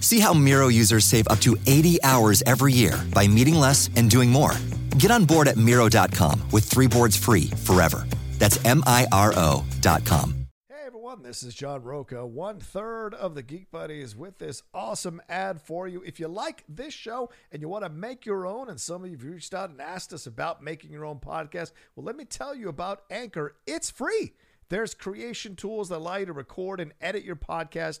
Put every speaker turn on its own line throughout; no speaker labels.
See how Miro users save up to 80 hours every year by meeting less and doing more. Get on board at Miro.com with three boards free forever. That's M I R O.com.
Hey everyone, this is John Rocha, one third of the Geek Buddies, with this awesome ad for you. If you like this show and you want to make your own, and some of you have reached out and asked us about making your own podcast, well, let me tell you about Anchor. It's free. There's creation tools that allow you to record and edit your podcast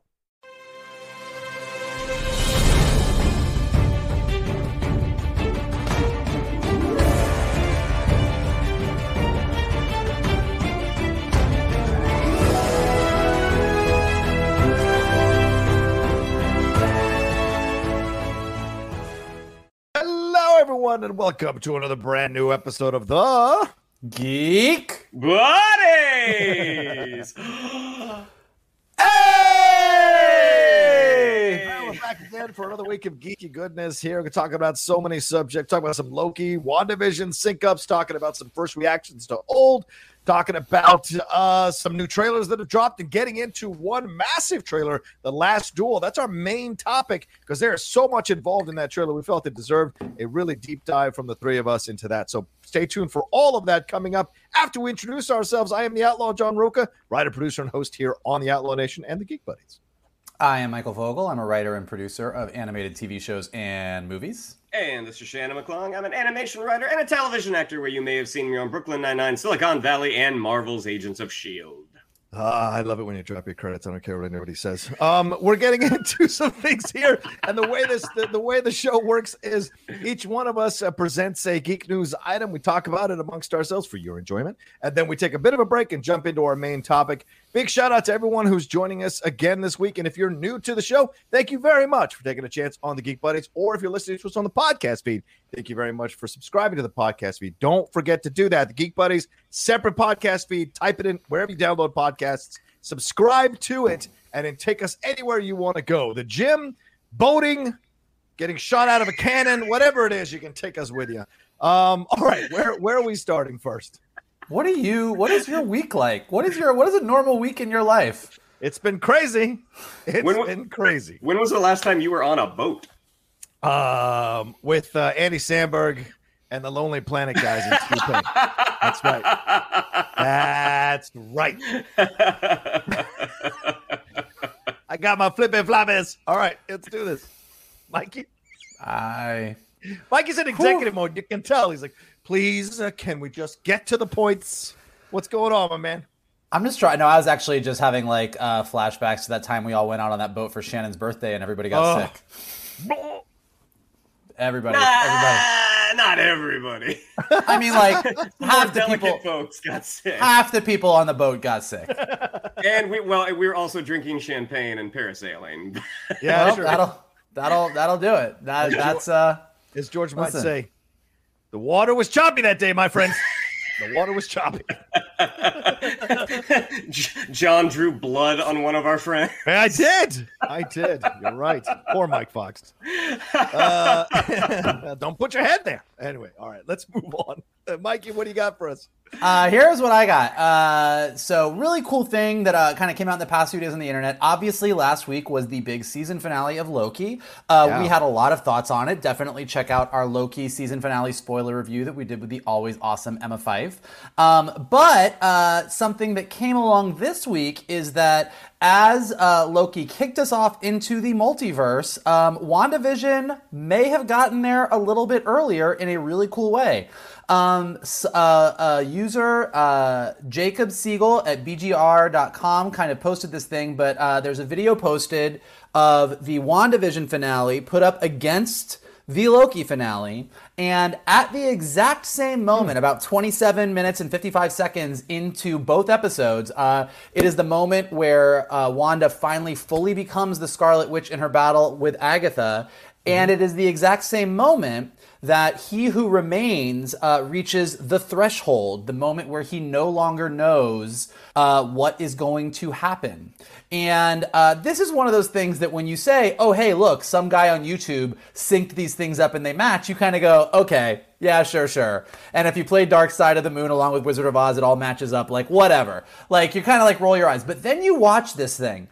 Everyone, and welcome to another brand new episode of the
Geek
Buddies!
Hey! Again for another week of geeky goodness here. We're to talk about so many subjects, talk about some Loki, WandaVision sync ups, talking about some first reactions to old, talking about uh, some new trailers that have dropped, and getting into one massive trailer, The Last Duel. That's our main topic because there is so much involved in that trailer. We felt it deserved a really deep dive from the three of us into that. So stay tuned for all of that coming up after we introduce ourselves. I am the Outlaw John Rocha, writer, producer, and host here on the Outlaw Nation and the Geek Buddies.
I am Michael Vogel. I'm a writer and producer of animated TV shows and movies.
And this is Shannon McClung. I'm an animation writer and a television actor where you may have seen me on Brooklyn Nine-Nine, Silicon Valley, and Marvel's Agents of S.H.I.E.L.D.
Ah, I love it when you drop your credits. I don't care what anybody says. Um, we're getting into some things here, and the way this the, the way the show works is each one of us uh, presents a geek news item. We talk about it amongst ourselves for your enjoyment, and then we take a bit of a break and jump into our main topic. Big shout out to everyone who's joining us again this week, and if you're new to the show, thank you very much for taking a chance on the Geek Buddies, or if you're listening to us on the podcast feed, thank you very much for subscribing to the podcast feed. Don't forget to do that. The Geek Buddies separate podcast feed. Type it in wherever you download podcasts. Subscribe to it, and then take us anywhere you want to go. The gym, boating, getting shot out of a cannon, whatever it is, you can take us with you. Um, all right, where where are we starting first?
What are you? What is your week like? What is your? What is a normal week in your life?
It's been crazy. It's
When-
been crazy.
When was the last time you were on a boat?
Um, with uh, Andy Samberg and the Lonely Planet guys in That's right. That's right. I got my flippin' floppies. All right, let's do this. Mikey,
I
Mikey's in executive mode. You can tell. He's like, please, uh, can we just get to the points? What's going on, my man?
I'm just trying. No, I was actually just having like uh, flashbacks to that time we all went out on that boat for Shannon's birthday and everybody got
Oh.
sick. Everybody, everybody.
Uh, not everybody.
I mean, like half the people,
folks got sick,
half the people on the boat got sick.
and we well, we were also drinking champagne and parasailing.
Yeah,
well,
sure.
that'll that'll that'll do it. That that's uh.
As George might
Listen.
say, the water was choppy that day, my friends. the water was choppy.
John drew blood on one of our friends.
I did. I did. You're right. Poor Mike Fox. Uh, don't put your head there. Anyway, all right, let's move on. Mikey, what do you got for us?
Uh, here's what I got. Uh, so, really cool thing that uh, kind of came out in the past few days on the internet. Obviously, last week was the big season finale of Loki. Uh,
Yeah.
We had a lot of thoughts on it. Definitely check out our Loki season finale spoiler review that we did with the always awesome Emma Fyffe. Um, but uh, something that came along this week is that as uh, Loki kicked us off into the multiverse, um, WandaVision may have gotten there a little bit earlier in a really cool way. Um, uh, uh, user uh, Jacob Siegel at BGR.com kind of posted this thing, but uh, there's a video posted of the WandaVision finale put up against the Loki finale. And at the exact same moment, about 27 minutes and 55 seconds into both episodes, uh, it is the moment where uh, Wanda finally fully becomes the Scarlet Witch in her battle with Agatha. And it is the exact same moment that he who remains uh, reaches the threshold, the moment where he no longer knows uh, what is going to happen. And uh, this is one of those things that when you say, oh, hey, look, some guy on YouTube synced these things up and they match, you kind of go, okay, yeah, sure, sure. And if you play Dark Side of the Moon along with Wizard of Oz, it all matches up, like, whatever. Like, you kind of like roll your eyes. But then you watch this thing,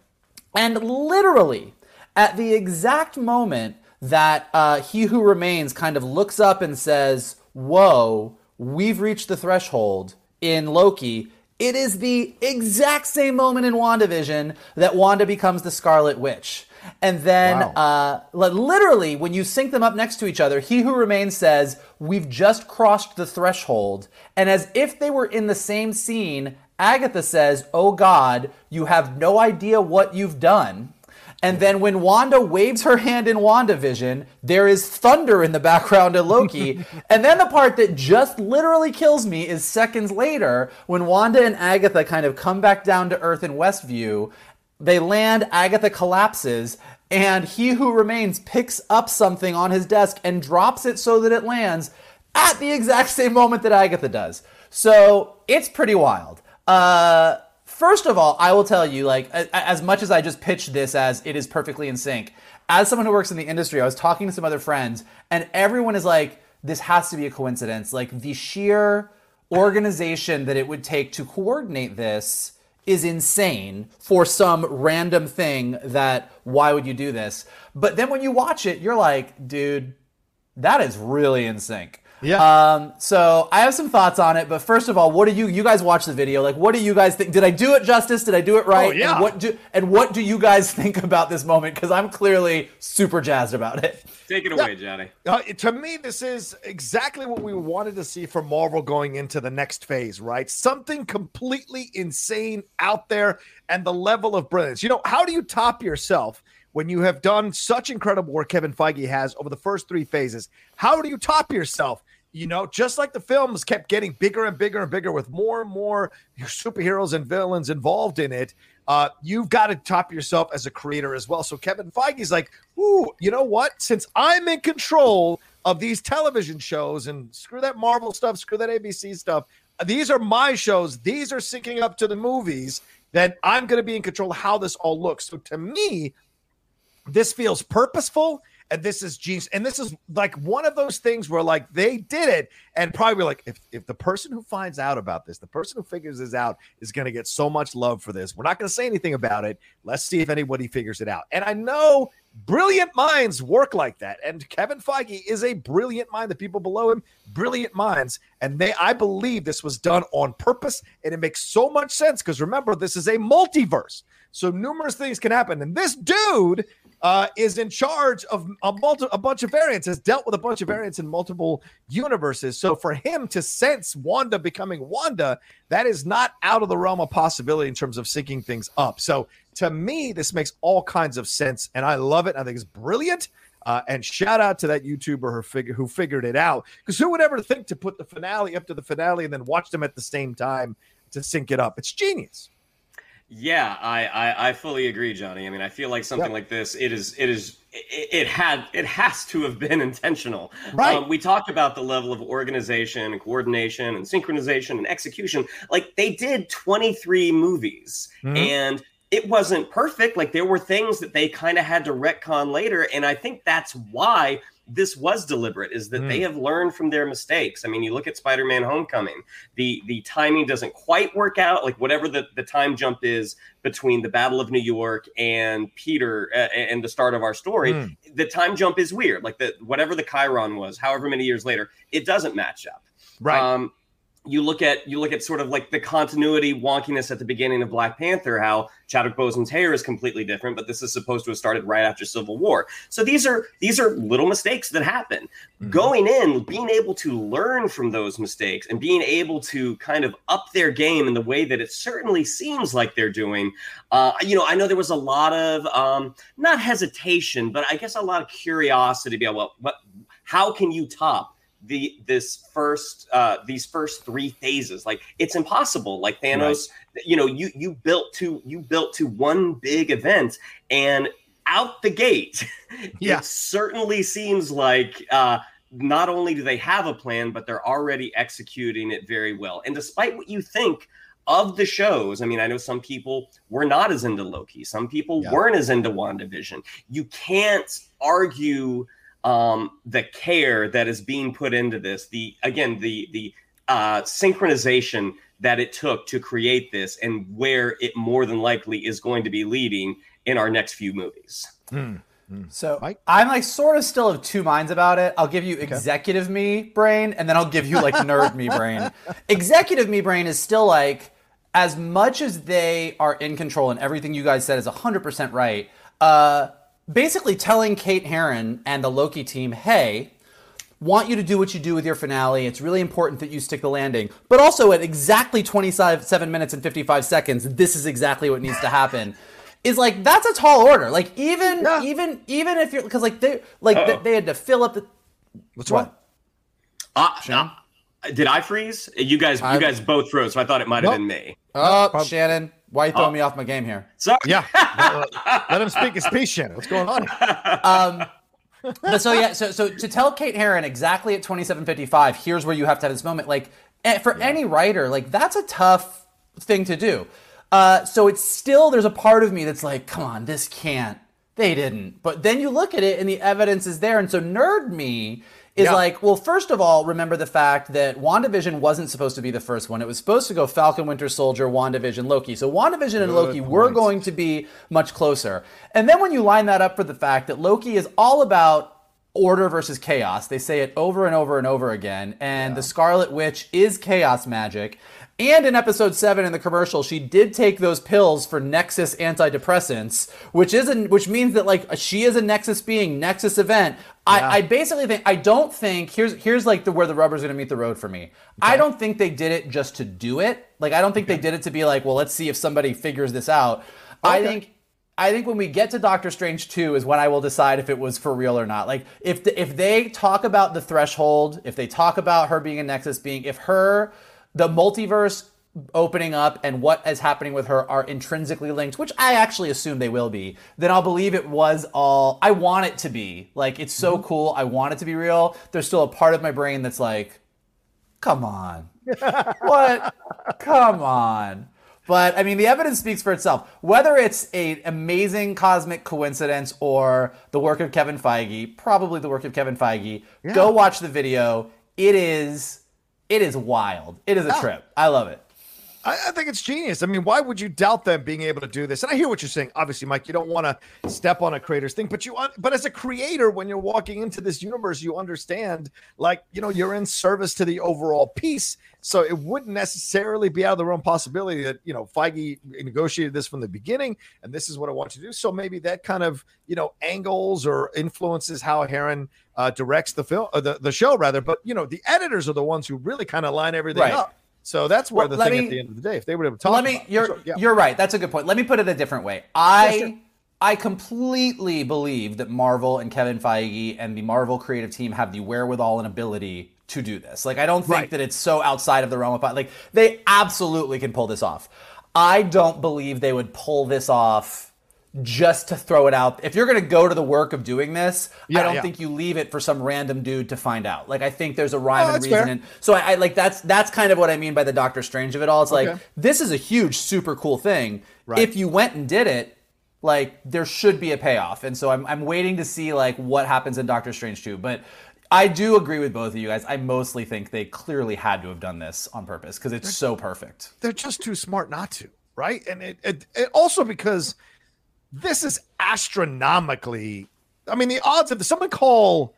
and literally, at the exact moment that uh, he who remains kind of looks up and says, Whoa, we've reached the threshold in Loki, it is the exact same moment in WandaVision that Wanda becomes the Scarlet Witch. And then,
Wow.
uh, li- literally, when you sync them up next to each other, He Who Remains says, We've just crossed the threshold. And as if they were in the same scene, Agatha says, Oh God, you have no idea what you've done. And then when Wanda waves her hand in WandaVision, there is thunder in the background of Loki. and then the part that just literally kills me is seconds later when Wanda and Agatha kind of come back down to Earth in Westview. They land, Agatha collapses, and he who remains picks up something on his desk and drops it so that it lands at the exact same moment that Agatha does. So it's pretty wild. Uh, First of all, I will tell you, like, as much as I just pitched this as it is perfectly in sync, as someone who works in the industry, I was talking to some other friends, and everyone is like, this has to be a coincidence. Like, the sheer organization that it would take to coordinate this is insane for some random thing that, why would you do this? But then when you watch it, you're like, dude, that is really in sync.
Yeah.
Um, so I have some thoughts on it, but first of all, what do you you guys watch the video? Like, what do you guys think? Did I do it justice? Did I do it right?
Oh, yeah.
And what do and what do you guys think about this moment? Because I'm clearly super jazzed about it.
Take it away, Johnny.
Uh, to me, this is exactly what we wanted to see from Marvel going into the next phase, right? Something completely insane out there and the level of brilliance. You know, how do you top yourself when you have done such incredible work Kevin Feige has over the first three phases? How do you top yourself? You know, just like the films kept getting bigger and bigger and bigger with more and more superheroes and villains involved in it, uh, you've got to top yourself as a creator as well. So Kevin Feige's like, ooh, you know what? Since I'm in control of these television shows and screw that Marvel stuff, screw that ABC stuff, these are my shows. These are syncing up to the movies. Then I'm going to be in control of how this all looks. So to me, this feels purposeful and this is genius. And this is like one of those things where like they did it and probably like if, if the person who finds out about this the person who figures this out is going to get so much love for this we're not going to say anything about it. Let's see if anybody figures it out. And i know brilliant minds work like that. And kevin feige is a brilliant mind. The people below him brilliant minds. And they i believe this was done on purpose and it makes so much sense because remember this is a multiverse. So numerous things can happen. And this dude uh, is in charge of a, multi- a bunch of variants, has dealt with a bunch of variants in multiple universes. So for him to sense Wanda becoming Wanda, that is not out of the realm of possibility in terms of syncing things up. So to me, this makes all kinds of sense, and I love it. I think it's brilliant. Uh, and shout out to that YouTuber figure, who figured it out. Because who would ever think to put the finale up to the finale and then watch them at the same time to sync it up? It's genius.
Yeah, I, I, I fully agree, Johnny. I mean, I feel like something like this, it is it is it, it had it has to have been intentional.
Right.
Um, we talked about the level of organization and coordination and synchronization and execution. Like they did 23 movies
Mhm.
and it wasn't perfect. Like there were things that they kind of had to retcon later. And I think that's why this was deliberate is that they have learned from their mistakes. I mean, you look at Spider-Man Homecoming, the the timing doesn't quite work out. Like whatever the, the time jump is between the Battle of New York and Peter uh, and the start of our story,
Mm.
the time jump is weird. Like the whatever the chyron was, however many years later, it doesn't match up.
Right.
Um, you look at you look at sort of like the continuity wonkiness at the beginning of Black Panther, how Chadwick Boseman's hair is completely different, but this is supposed to have started right after Civil War. So these are these are little mistakes that happen. Going in, being able to learn from those mistakes and being able to kind of up their game in the way that it certainly seems like they're doing. Uh, you know, I know there was a lot of um, not hesitation, but I guess a lot of curiosity. about well, what? How can you top? The this first uh these first three phases. Like it's impossible. Like thanos you know you you built to you built to one big event and out the gate
Yeah.
it certainly seems like uh not only do they have a plan but they're already executing it very well. And despite what you think of the shows i mean i know some people were not as into loki. Some people
Yeah.
weren't as into wandavision. You can't argue um, the care that is being put into this, the again the the uh, synchronization that it took to create this, and where it more than likely is going to be leading in our next few movies.
So
Mike?
I'm like sort of still of two minds about it. I'll give you executive me brain, and then I'll give you like nerd me brain. Executive me brain is still like as much as they are in control, and everything you guys said is 100% right. Uh, basically, telling Kate Herron and the Loki team, hey. Want you to do what you do with your finale. It's really important that you stick the landing. But also, at exactly 27 minutes and 55 seconds, this is exactly what needs to happen is like that's a tall order. Like even
Yeah.
even even if you're because like they like they, they had to fill up the
What's
what?
wrong?
Uh, uh, did I freeze? You guys, you
I'm-
guys both froze, so I thought it might have
Nope.
been me.
Oh, Shannon, why are you throwing me off my game here?
Sorry.
Yeah. let, let him speak his piece, Shannon. What's going on?
Um, but so yeah, so so to tell Kate Herron exactly at 27:55, here's where you have to have this moment. Like eh, for any writer, like that's a tough thing to do. Uh, so it's still there's a part of me that's like, come on, this can't. They didn't. But then you look at it and the evidence is there, and so nerd me is
Yeah.
like, well, first of all, remember the fact that WandaVision wasn't supposed to be the first one. It was supposed to go Falcon, Winter Soldier, WandaVision, Loki. So WandaVision and Loki were going to be much closer. And then when you line that up for the fact that Loki is all about order versus chaos, they say it over and over and over again, and the Scarlet Witch is chaos magic. And in episode seven in the commercial, she did take those pills for Nexus antidepressants, which is a, which means that like she is a Nexus being, Nexus event. I, I basically think I don't think here's here's like the where the rubber's gonna meet the road for me. I don't think they did it just to do it. Like I don't think they did it to be like, well, let's see if somebody figures this out. I think I think when we get to Doctor Strange 2 is when I will decide if it was for real or not. Like if the, if they talk about the threshold, if they talk about her being a Nexus being, if her the multiverse opening up and what is happening with her are intrinsically linked, which I actually assume they will be, then I'll believe it was all I want it to be. Like it's so mm-hmm. cool, I want it to be real. There's still a part of my brain that's like come on. what? Come on. But I mean, the evidence speaks for itself. Whether it's an amazing cosmic coincidence or the work of Kevin Feige, probably the work of Kevin Feige. Go watch the video. It is, it is wild. It is a oh. trip. I love it.
I, I think it's genius. I mean, why would you doubt them being able to do this? And I hear what you're saying. Obviously, Mike, you don't want to step on a creator's thing, but you, but as a creator, when you're walking into this universe, you understand, like, you know, you're in service to the overall piece. So it wouldn't necessarily be out of the realm possibility that you know Feige negotiated this from the beginning, and this is what I want to do. So maybe that kind of you know angles or influences how Herron uh, directs the film, or the the show rather. But you know, the editors are the ones who really kind of line everything
Right.
up. So that's where
Well,
the thing
me-
at the end of the day, if they were able to talk,
Let me.
about.
You're
So, yeah.
you're right. That's a good point. Let me put it a different way. I
sure.
I completely believe that Marvel and Kevin Feige and the Marvel creative team have the wherewithal and ability to do this. Like, I don't think
Right.
that it's so outside of the realm of like they absolutely can pull this off. I don't believe they would pull this off just to throw it out. If you're going to go to the work of doing this,
Yeah,
I don't
yeah.
think you leave it for some random dude to find out. Like I think there's a rhyme
Oh,
and reason.
fair.
And so I, I like that's that's kind of what I mean by the Doctor Strange of it all. It's like this is a huge, super cool thing.
Right.
If you went and did it, like there should be a payoff. And so I'm I'm waiting to see like what happens in Doctor Strange 2. But I do agree with both of you guys. I mostly think they clearly had to have done this on purpose because it's so perfect.
they're just too smart not to, right? And it, it, it also because this is astronomically. I mean, the odds of someone call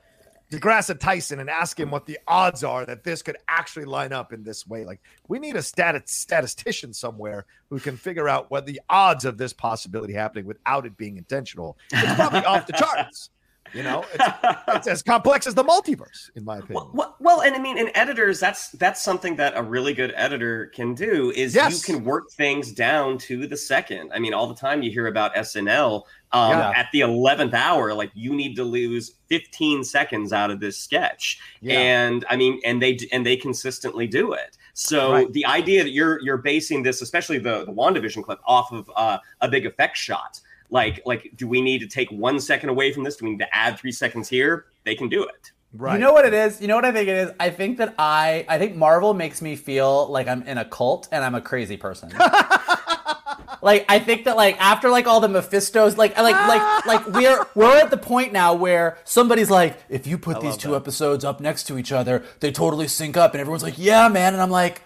DeGrasse Tyson and ask him what the odds are that this could actually line up in this way. Like, we need a stat- statistician somewhere who can figure out what the odds of this possibility happening without it being intentional. It's probably off the charts. You know, it's, it's as complex as the multiverse, in my opinion.
Well, well, and I mean, in editors, that's that's something that a really good editor can do. Is
Yes.
you can work things down to the second. I mean, all the time you hear about SNL um,
Yeah.
at the eleventh hour, like you need to lose fifteen seconds out of this sketch,
Yeah.
and I mean, and they and they consistently do it. So
Right.
the idea that you're you're basing this, especially the the Wandavision clip, off of uh, a big effect shot. Like, like, do we need to take one second away from this? Do we need to add three seconds here? They can do it.
right.
You know what it is? You know what I think it is? I think that I I think Marvel makes me feel like I'm in a cult and I'm a crazy person. like I think that like after like all the Mephistos like like like like we're we're at the point now where somebody's like if you put these two episodes up next to each other, they totally sync up and everyone's like, "Yeah, man." And I'm like,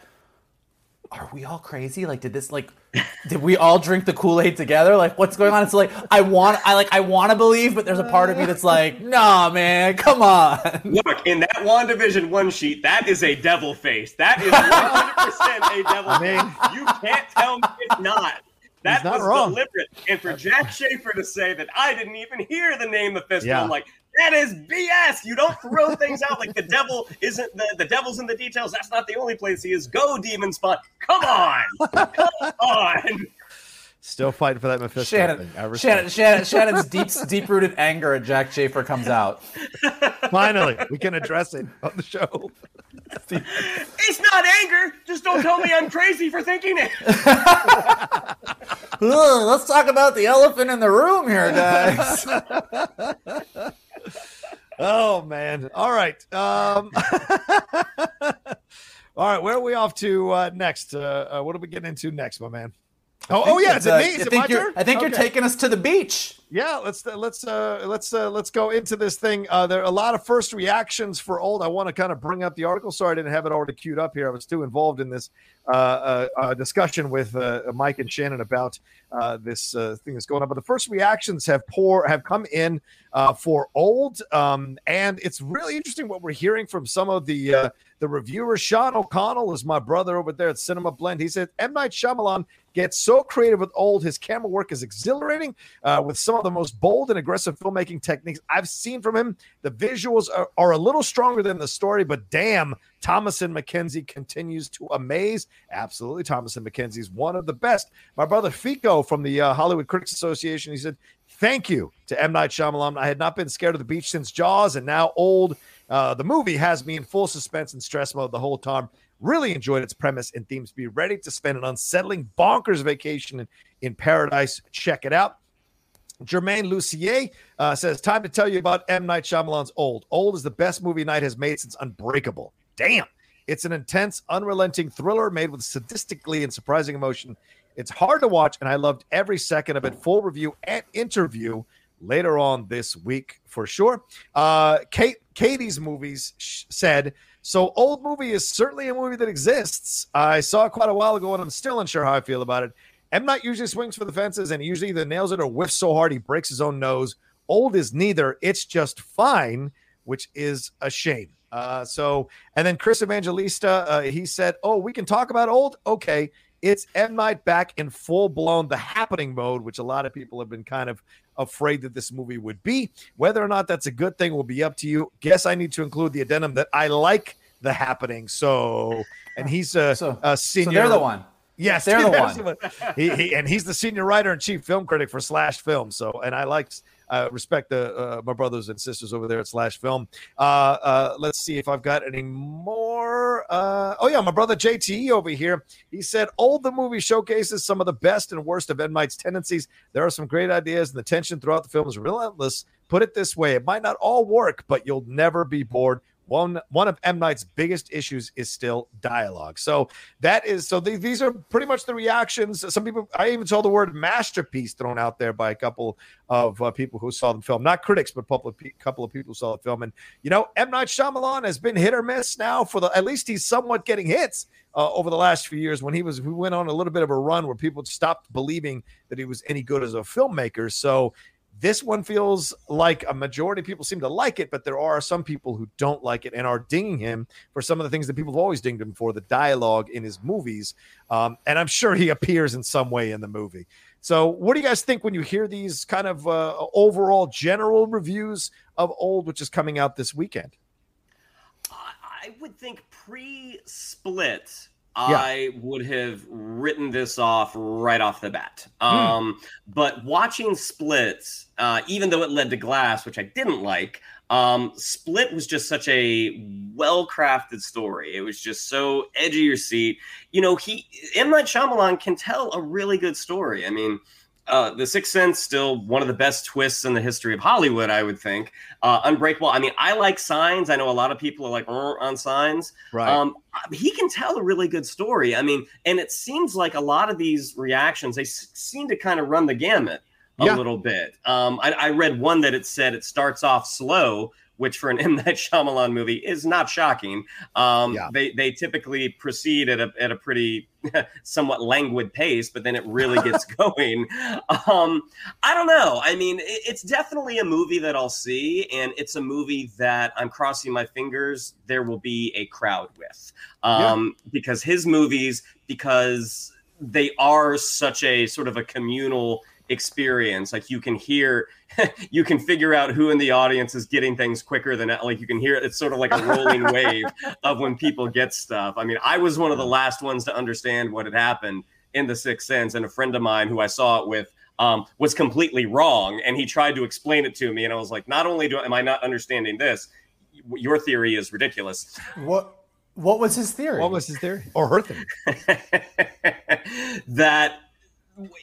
are we all crazy? Like, did this like, did we all drink the Kool Aid together? Like, what's going on? It's like I want, I like, I want to believe, but there's a part of me that's like, nah, man, come on.
Look, in that WandaVision one sheet, that is a devil face. That is 100% a devil
mean-
face. You can't tell me it's not. That
not
was
wrong.
deliberate. And for Jac Schaeffer to say that I didn't even hear the name Mephisto,
Yeah.
I'm like, that is BS. You don't throw things out like the devil isn't the, the devil's in the details. That's not the only place he is. Go, Demon Spawn. Come on. Come on.
Still fighting for that Mephisto
Shannon,
thing.
Shannon, Shannon, Shannon's deep, deep-rooted anger at Jac Schaeffer comes out.
Finally, we can address it on the show.
It's not anger. Just don't tell me I'm crazy for thinking it.
Ugh, let's talk about the elephant in the room here, guys.
Oh man! All right, um, all right. Where are we off to uh, next? Uh, uh, what are we getting into next, my man? Oh, oh yeah, is it
Uh,
me?
I
Is it
think
my
you're,
turn?
I think you're taking us to the beach.
Yeah, let's let's uh, let's uh, let's go into this thing. Uh, there are a lot of first reactions for old. I want to kind of bring up the article. Sorry, I didn't have it already queued up here. I was too involved in this uh, uh, uh, discussion with uh, Mike and Shannon about uh, this uh, thing that's going on. But the first reactions have pour have come in uh, for old, um, and it's really interesting what we're hearing from some of the uh, the reviewers. Sean O'Connell is my brother over there at Cinema Blend. He said M Night Shyamalan gets so creative with old. His camera work is exhilarating uh, with some of the most bold and aggressive filmmaking techniques I've seen from him. The visuals are, are a little stronger than the story, but damn, Thomasin McKenzie continues to amaze. Absolutely, Thomasin McKenzie is one of the best. My brother Fico from the uh, Hollywood Critics Association, he said, "Thank you to M Night Shyamalan. I had not been scared of the beach since Jaws, and now Old. Uh, the movie has me in full suspense and stress mode the whole time." Really enjoyed its premise and themes. Be ready to spend an unsettling, bonkers vacation in, in paradise. Check it out. Germain Lussier uh, says, "Time to tell you about M Night Shyamalan's Old. Old is the best movie Night has made since Unbreakable. Damn, it's an intense, unrelenting thriller made with sadistically and surprising emotion. It's hard to watch, and I loved every second of it. Full review and interview later on this week for sure." Uh, Kate, Katie's movies said. So, old movie is certainly a movie that exists. I saw it quite a while ago, and I'm still unsure how I feel about it. M Night usually swings for the fences and he usually either nails it or whiffs so hard he breaks his own nose. Old is neither. It's just fine, which is a shame. Uh, so, and then Chris Evangelista, uh, he said, "Oh, we can talk about old. Okay, it's M Night back in full blown the happening mode, which a lot of people have been kind of afraid that this movie would be. Whether or not that's a good thing will be up to you. Guess I need to include the addendum that I like the happening. So, and he's a,
So-
a
So
senior.
they're the one.
Yes,
They're the one.
He, he and he's the senior writer and chief film critic for Slash Film. So, and I like uh, respect the uh, my brothers and sisters over there at Slash Film. Uh, uh, let's see if I've got any more. Uh, oh yeah, my brother JT over here. He said, "Old the movie showcases some of the best and worst of Night's tendencies. There are some great ideas, and the tension throughout the film is relentless. Put it this way: it might not all work, but you'll never be bored." One one of M Night's biggest issues is still dialogue. So that is so the, these are pretty much the reactions. Some people I even saw the word masterpiece thrown out there by a couple of uh, people who saw the film, not critics, but pe- couple of people saw the film. And you know, M Night Shyamalan has been hit or miss now for the at least he's somewhat getting hits uh, over the last few years. When he was we went on a little bit of a run where people stopped believing that he was any good as a filmmaker. So this one feels like a majority of people seem to like it, but there are some people who don't like it and are dinging him for some of the things that people have always dinged him for the dialogue in his movies. Um, and I'm sure he appears in some way in the movie. So, what do you guys think when you hear these kind of uh, overall general reviews of Old, which is coming out this weekend?
I would think pre-split, I would have written this off right off the bat. Um, But watching Splits, uh, even though it led to Glass, which I didn't like, um, Split was just such a well-crafted story. It was just so edge of your seat. You know, he M Night Shyamalan can tell a really good story. I mean. Uh, the Sixth Sense still one of the best twists in the history of Hollywood, I would think. Uh, Unbreakable. I mean, I like Signs. I know a lot of people are like on Signs.
Right.
Um, he can tell a really good story. I mean, and it seems like a lot of these reactions they s- seem to kind of run the gamut a
Yeah.
little bit. Um, I, I read one that it said it starts off slow, which for an M Night Shyamalan movie is not shocking. Um,
Yeah.
They they typically proceed at a at a pretty somewhat languid pace, but then it really gets going. Um, I don't know. I mean, it, it's definitely a movie that I'll see, and it's a movie that I'm crossing my fingers there will be a crowd with, um, because his movies, because they are such a sort of a communal experience. Like you can hear, you can figure out who in the audience is getting things quicker than like you can hear. It's sort of like a rolling wave of when people get stuff. I mean, I was one of the last ones to understand what had happened in The Sixth Sense, and a friend of mine who I saw it with um, was completely wrong, and he tried to explain it to me, and I was like, not only do am I not understanding this, your theory is ridiculous.
What what was his theory?
What was his theory or her theory?
that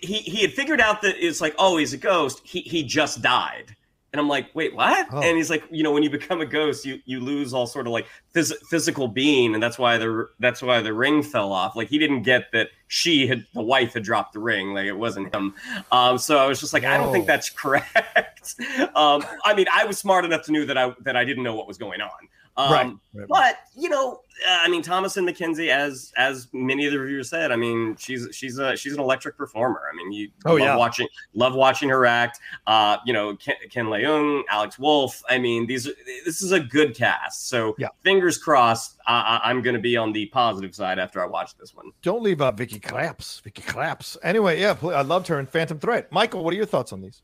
he he had figured out that it's like, oh, he's a ghost. He he just died. And I'm like, wait, what?
Oh.
And he's like, you know, when you become a ghost, you you lose all sort of like phys- physical being, and that's why the that's why the ring fell off. Like he didn't get that she had the wife had dropped the ring, like it wasn't him. Um, so I was just like, I don't think that's correct. um, I mean, I was smart enough to know that I that I didn't know what was going on. Um,
Right, right.
But you know, uh, I mean, Thomasin McKenzie, as as many of the reviewers said, I mean, she's she's a she's an electric performer. I mean, you
Oh,
love
yeah.
watching love watching her act. Uh, you know, Ken, Ken Leung, Alex Wolff. I mean, these are- this is a good cast. So
Yeah.
fingers crossed. I, I'm going to be on the positive side after I watch this one.
Don't leave out Vicky Krieps. Vicky Krieps. Anyway, yeah, I loved her in Phantom Thread. Michael, what are your thoughts on these?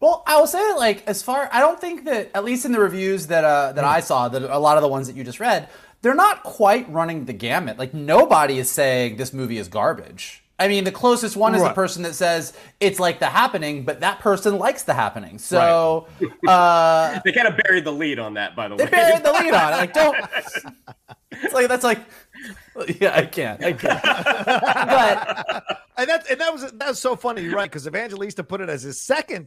Well, I will say that, like, as far I don't think that at least in the reviews that uh, that I saw, that a lot of the ones that you just read, they're not quite running the gamut. Like, nobody is saying this movie is garbage. I mean, the closest one is the person that says it's like the happening, but that person likes the happening. So, uh,
They kind of buried the lead on that, by the
they
way.
buried the lead on it. Like, don't. It's like that's like, yeah, I can't, I can't. But
And that and that was that was so funny, you're right? Because Evangelista put it as his second,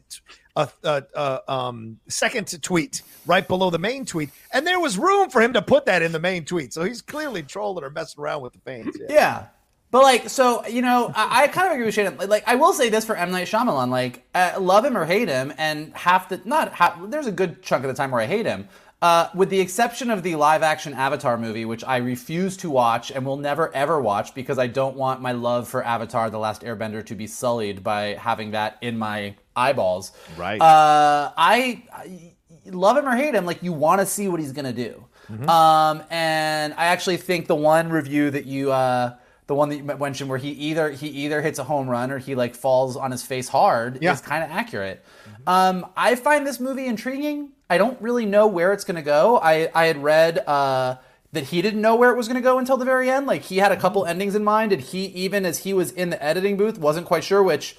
uh, uh, uh, um, second tweet right below the main tweet, and there was room for him to put that in the main tweet. So he's clearly trolling or messing around with the fans. Yeah.
Yeah. But like, so you know, I, I kind of agree with Shannon. Like, I will say this for M Night Shyamalan: like, uh, love him or hate him, and half the not half. There's a good chunk of the time where I hate him. Uh, with the exception of the live action Avatar movie, which I refuse to watch and will never ever watch because I don't want my love for Avatar: The Last Airbender to be sullied by having that in my eyeballs.
Right.
Uh, I, I love him or hate him, like you want to see what he's gonna do. Um, and I actually think the one review that you, uh, the one that you mentioned, where he either he either hits a home run or he like falls on his face hard,
Yeah.
is kind of accurate. Um, I find this movie intriguing. I don't really know where it's gonna go. I I had read uh, that he didn't know where it was going to go until the very end. Like he had a couple endings in mind, and he even as he was in the editing booth wasn't quite sure, which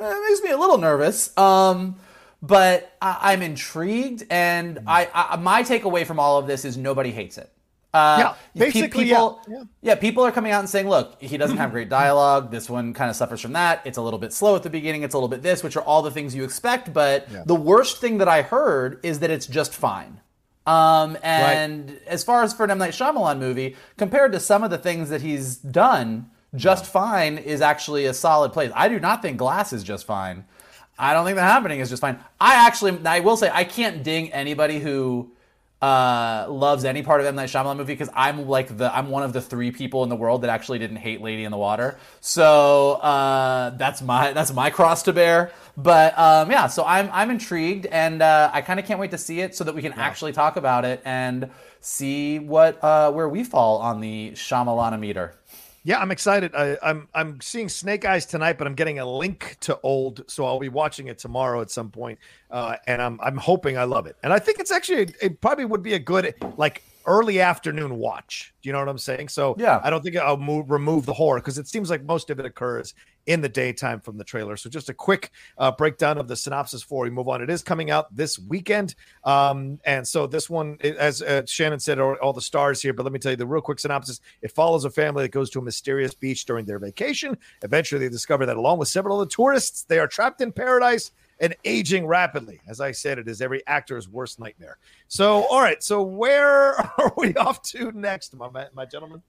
eh, makes me a little nervous. Um, but I, am intrigued, and I, I my takeaway from all of this is nobody hates it.
Uh, yeah, basically,
people,
yeah.
yeah. people are coming out and saying, look, he doesn't have great dialogue. This one kind of suffers from that. It's a little bit slow at the beginning. It's a little bit this, which are all the things you expect. But yeah. the worst thing that I heard is that it's just fine. Um, and right. as far as for an M. Night Shyamalan movie, compared to some of the things that he's done, Just yeah. Fine is actually a solid place. I do not think Glass is just fine. I don't think The Happening is just fine. I actually, I will say, I can't ding anybody who uh, loves any part of M Night Shyamalan movie because I'm like the I'm one of the three people in the world that actually didn't hate Lady in the Water. So uh, that's my that's my cross to bear. But um, yeah, so I'm I'm intrigued and uh, I kind of can't wait to see it so that we can yeah. actually talk about it and see what uh, where we fall on the Shyamalana meter.
Yeah, I'm excited. I, am I'm, I'm seeing Snake Eyes tonight, but I'm getting a link to Old, so I'll be watching it tomorrow at some point. Uh, and I'm I'm hoping I love it. And I think it's actually it probably would be a good like early afternoon watch. Do you know what I'm saying? So
yeah,
I don't think I'll move, remove the horror because it seems like most of it occurs in the daytime from the trailer. So just a quick uh, breakdown of the synopsis before we move on. It is coming out this weekend, um, and so this one, as uh, Shannon said, all, all the stars here. But let me tell you the real quick synopsis. It follows a family that goes to a mysterious beach during their vacation. Eventually, they discover that along with several other tourists, they are trapped in paradise and aging rapidly. As I said, it is every actor's worst nightmare. So, all right. So, where are we off to next, my my gentlemen?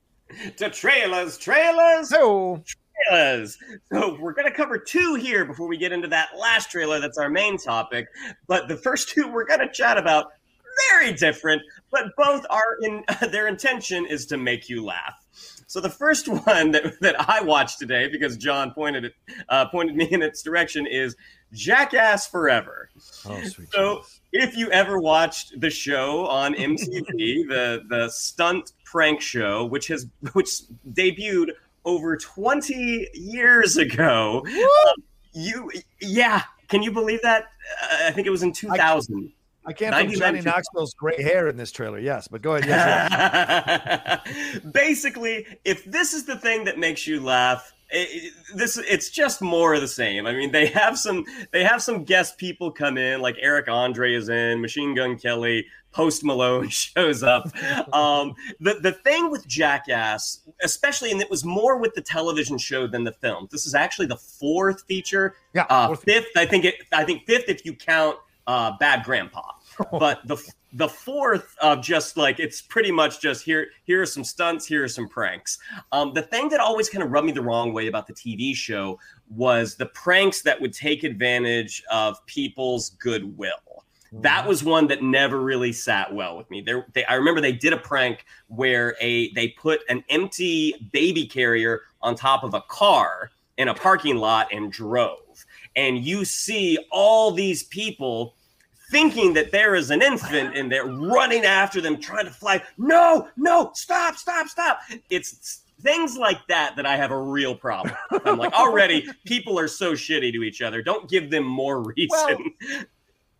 To trailers, trailers.
Oh.
Trailers. So we're going to cover two here before we get into that last trailer. That's our main topic. But the first two we're going to chat about very different, but both are in their intention is to make you laugh. So the first one that, that I watched today, because John pointed it uh, pointed me in its direction, is Jackass Forever. Oh, sweet so Jesus. if you ever watched the show on MTV, the the stunt prank show, which has which debuted over 20 years ago, um, you yeah, can you believe that? Uh, I think it was in 2000.
I can't find Johnny Knoxville's gray hair in this trailer. Yes, but go ahead. Yes,
yes. Basically, if this is the thing that makes you laugh, it, this it's just more of the same. I mean, they have some they have some guest people come in, like Eric Andre is in, Machine Gun Kelly, Post Malone shows up. um, the the thing with Jackass, especially, and it was more with the television show than the film. This is actually the fourth feature.
Yeah,
uh, fifth. I think it. I think fifth if you count uh, Bad Grandpa. but the the fourth of just like it's pretty much just here here are some stunts here are some pranks um, the thing that always kind of rubbed me the wrong way about the tv show was the pranks that would take advantage of people's goodwill that mm-hmm. was one that never really sat well with me. There, they, I remember they did a prank where a they put an empty baby carrier on top of a car in a parking lot and drove. And you see all these people thinking that there is an infant and they're running after them, trying to fly. No, no, stop, stop, stop. It's things like that that I have a real problem. I'm like, already people are so shitty to each other. Don't give them more reason. Well,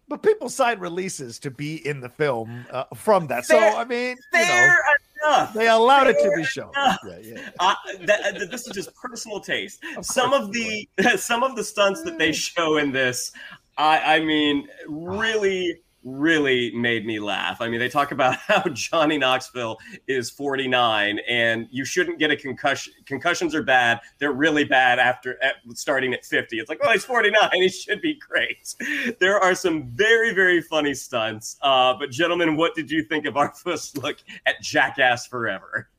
but people sign releases to be in the film uh, from that. Fair, so I mean, fair you know, enough. They allowed fair it to be shown. Yeah,
yeah. Uh, that, uh, this is just personal taste. Of some of the some of the stunts that they show in this, I, I mean, really, really made me laugh. I mean, they talk about how Johnny Knoxville is 49 and you shouldn't get a concussion. Concussions are bad. They're really bad after at, starting at 50. It's like, well, he's 49. He should be great. There are some very, very funny stunts. Uh, but, gentlemen, what did you think of our first look at Jackass Forever?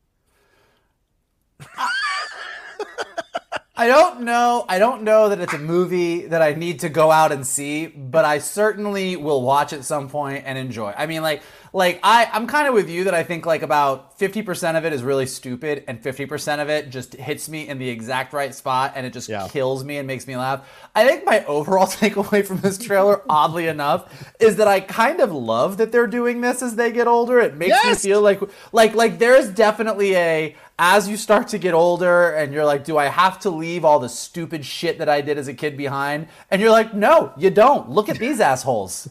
I don't know. I don't know that it's a movie that I need to go out and see, but I certainly will watch at some point and enjoy. I mean, like, like I, I'm kind of with you that I think like about 50% of it is really stupid and 50% of it just hits me in the exact right spot and it just yeah. kills me and makes me laugh. I think my overall takeaway from this trailer, oddly enough, is that I kind of love that they're doing this as they get older. It makes yes! me feel like like like there is definitely a as you start to get older and you're like, do I have to leave all the stupid shit that I did as a kid behind? And you're like, no, you don't. Look at these assholes.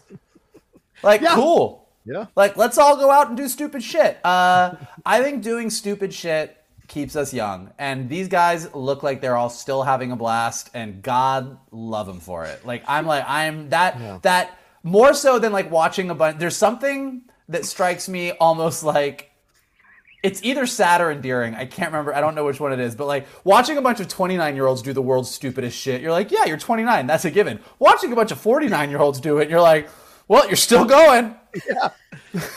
Like, yeah. cool.
Yeah.
Like, let's all go out and do stupid shit. Uh, I think doing stupid shit keeps us young. And these guys look like they're all still having a blast, and God love them for it. Like, I'm like, I'm that, that more so than like watching a bunch. There's something that strikes me almost like it's either sad or endearing. I can't remember. I don't know which one it is. But like watching a bunch of 29 year olds do the world's stupidest shit, you're like, yeah, you're 29. That's a given. Watching a bunch of 49 year olds do it, you're like, well, you're still going.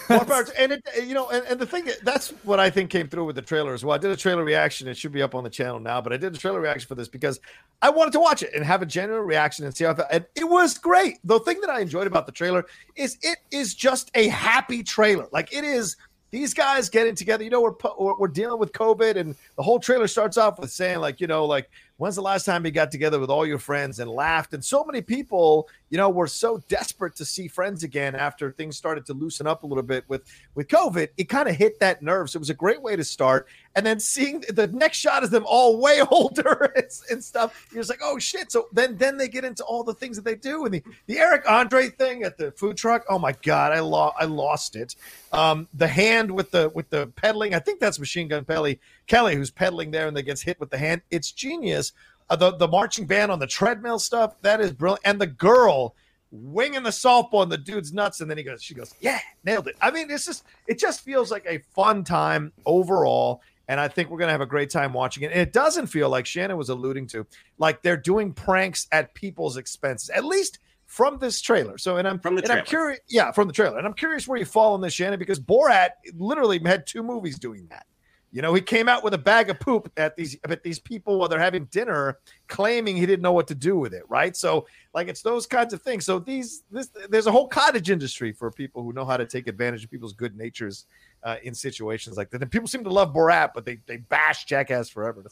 Power and it, you know, and, and the thing that's what I think came through with the trailer as well. I did a trailer reaction. It should be up on the channel now, but I did a trailer reaction for this because I wanted to watch it and have a genuine reaction and see how I felt. And it was great. The thing that I enjoyed about the trailer is it is just a happy trailer. Like it is these guys getting together. You know, we're we're dealing with COVID, and the whole trailer starts off with saying like, you know, like when's the last time you got together with all your friends and laughed? And so many people, you know, were so desperate to see friends again after things started to loosen up a little bit with with COVID. It kind of hit that nerve. So it was a great way to start. And then seeing the next shot is them all way older and, and stuff. You're just like, oh shit. So then then they get into all the things that they do and the the Eric Andre thing at the food truck. Oh my god, I lost I lost it. Um, the hand with the with the pedaling. I think that's Machine Gun Kelly Kelly who's pedaling there and then gets hit with the hand. It's genius. Uh, the the marching band on the treadmill stuff that is brilliant. And the girl winging the softball and the dude's nuts, and then he goes, she goes, yeah, nailed it. I mean, it's just it just feels like a fun time overall. And I think we're gonna have a great time watching it. And it doesn't feel like Shannon was alluding to, like they're doing pranks at people's expenses. At least from this trailer. So, and I'm
From the
and I'm
trailer.
curious, yeah, from the trailer. And I'm curious where you fall on this, Shannon, because Borat literally had two movies doing that. You know, he came out with a bag of poop at these at these people while they're having dinner, claiming he didn't know what to do with it. Right. So, like, it's those kinds of things. So these this there's a whole cottage industry for people who know how to take advantage of people's good natures uh, in situations like that. And people seem to love Borat, but they they bash Jackass forever.